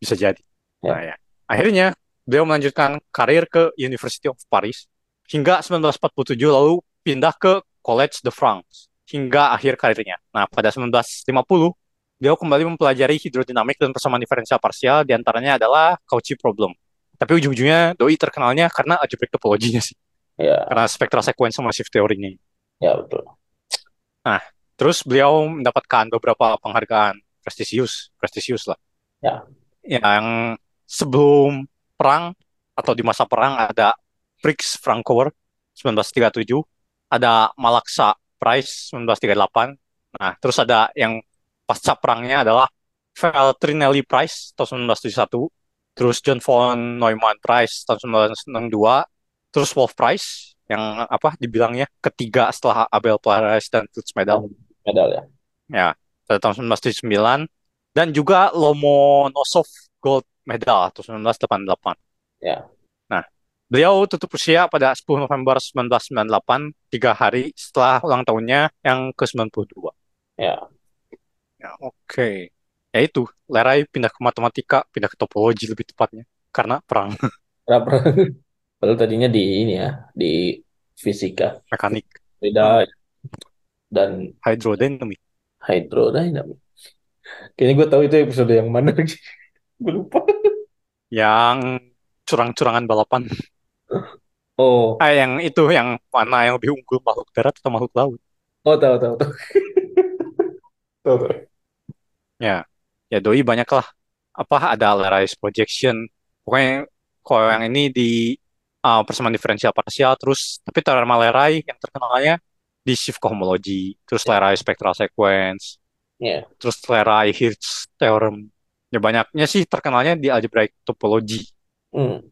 Bisa jadi. Ya. Nah, ya. Akhirnya beliau melanjutkan karir ke University of Paris hingga 1947 lalu pindah ke Collège de France hingga akhir karirnya. Nah, pada 1950 beliau kembali mempelajari hidrodinamik dan persamaan diferensial parsial di antaranya adalah Cauchy problem. Tapi ujung-ujungnya doi terkenalnya karena algebraic topologinya sih, Ya, karena spectral sequence sama shift teorinya. ya betul. Terus beliau mendapatkan beberapa penghargaan prestisius, prestisius lah. Ya. Yang sebelum perang atau di masa perang ada Prix Francoeur 1937, ada Malaksa Prize 1938. Nah, terus ada yang pasca perangnya adalah Feltrinelli Prize tahun 1971, terus John von Neumann Prize tahun 1962, terus Wolf Prize yang apa dibilangnya ketiga setelah Abel Prize dan Fields Medal. Medal ya. Ya, pada tahun 1979 dan juga Lomonosov Gold Medal tahun 1988. Ya. Beliau tutup usia pada 10 November 1998, tiga hari setelah ulang tahunnya yang ke-92. Ya. Ya, oke. Ya itu, Lerai pindah ke matematika, pindah ke topologi lebih tepatnya. Karena perang Kenapa? Padahal tadinya di ini ya, di fisika. mekanik, Beda dan hydrodynamic. hydrodynamic. Kayaknya gue tahu itu episode yang mana. Gue lupa. Yang curang-curangan balapan. Oh, Ah, yang itu, yang mana yang lebih unggul, makhluk darat atau makhluk laut. oh tahu tahu tahu. Tahu tahu. Ya, ya doi banyak lah. Apa ada Lerais projection. Pokoknya kalau yang ini di uh, persamaan diferensial parsial terus tapi teorema Lerai yang terkenalnya di shift cohomology, terus Lerai spectral sequence, Ya. terus Lerai Hirsch theorem. Ya banyaknya sih terkenalnya di algebraic topology. Hmm.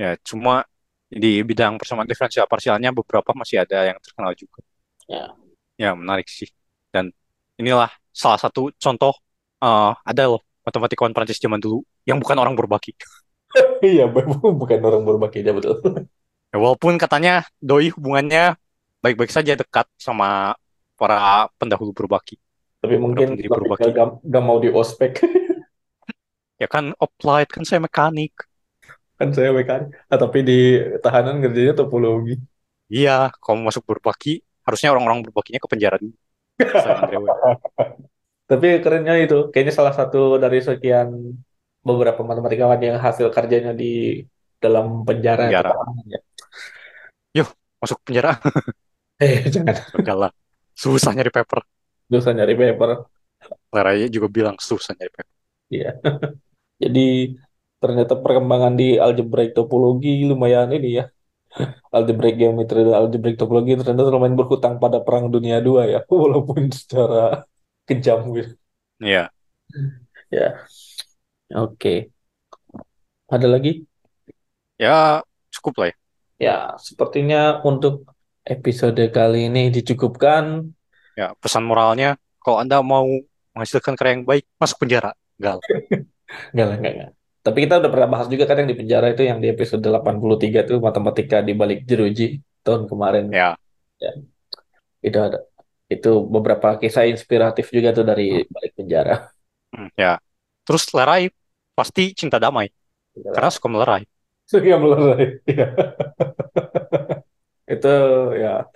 Ya, cuma di bidang persamaan diferensial parsialnya beberapa masih ada yang terkenal juga. Ya. Ya, menarik sih. Dan inilah salah satu contoh uh, ada loh matematikawan Prancis zaman dulu yang bukan orang berbaki. Iya, bu- bukan orang berbagi dia betul. Ya, walaupun katanya doi hubungannya baik-baik saja dekat sama para pendahulu berbaki. Tapi mungkin berbaki. gak, gak mau di ospek. Ya kan applied kan saya mekanik. Kan saya mekanik. Ah, tapi di tahanan kerjanya topologi. Iya, kalau masuk berbaki harusnya orang-orang berbakinya ke penjara dulu. Tapi kerennya itu, kayaknya salah satu dari sekian beberapa matematikawan yang hasil kerjanya di dalam penjara. Penjara. tahanan ya. Masuk penjara Eh, jangan. enggak lah. Susah nyari paper. Dosa nyari paper. Leraya juga bilang susah nyari paper. Iya. Jadi ternyata perkembangan di algebraic topologi lumayan ini ya. Algebraic geometri dan algebraic topologi ternyata lumayan berhutang pada Perang Dunia II ya, walaupun secara kejam gitu. Iya. Ya. Oke. Ada lagi? Ya cukup lah ya. Ya, sepertinya untuk episode kali ini dicukupkan. Ya, pesan moralnya kalau Anda mau menghasilkan karya yang baik, masuk penjara. Enggak lah, enggak, enggak. Tapi kita udah pernah bahas juga kan yang di penjara itu yang di episode 83 itu matematika di balik jeruji tahun kemarin. Ya, Itu ada. Itu beberapa kisah inspiratif juga tuh dari balik penjara. hmm, ya. Terus Lerai pasti cinta damai karena suka melerai. Suka melerai. Iya. Itu ya.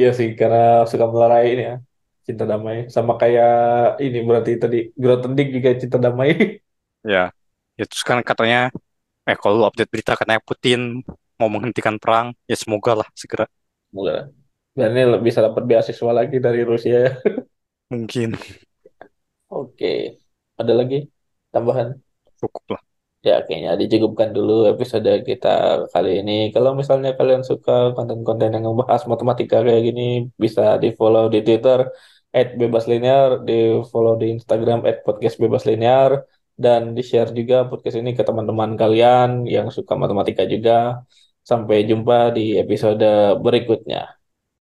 Iya sih, karena suka melerai ini ya. Cinta damai. Sama kayak ini berarti tadi Grothendieck juga cinta damai. Ya, ya terus kan katanya, eh kalau lu update berita katanya Putin mau menghentikan perang, ya semoga lah segera. Semoga. Dan ini bisa dapat beasiswa lagi dari Rusia ya. Mungkin Oke. Ada lagi tambahan? cukup lah. Ya, kayaknya dicukupkan dulu episode kita kali ini. Kalau misalnya kalian suka konten-konten yang membahas matematika kayak gini, bisa di-follow di Twitter @bebaslinear, di-follow di Instagram @podcastbebaslinear, dan di-share juga podcast ini ke teman-teman kalian yang suka matematika juga. Sampai jumpa di episode berikutnya.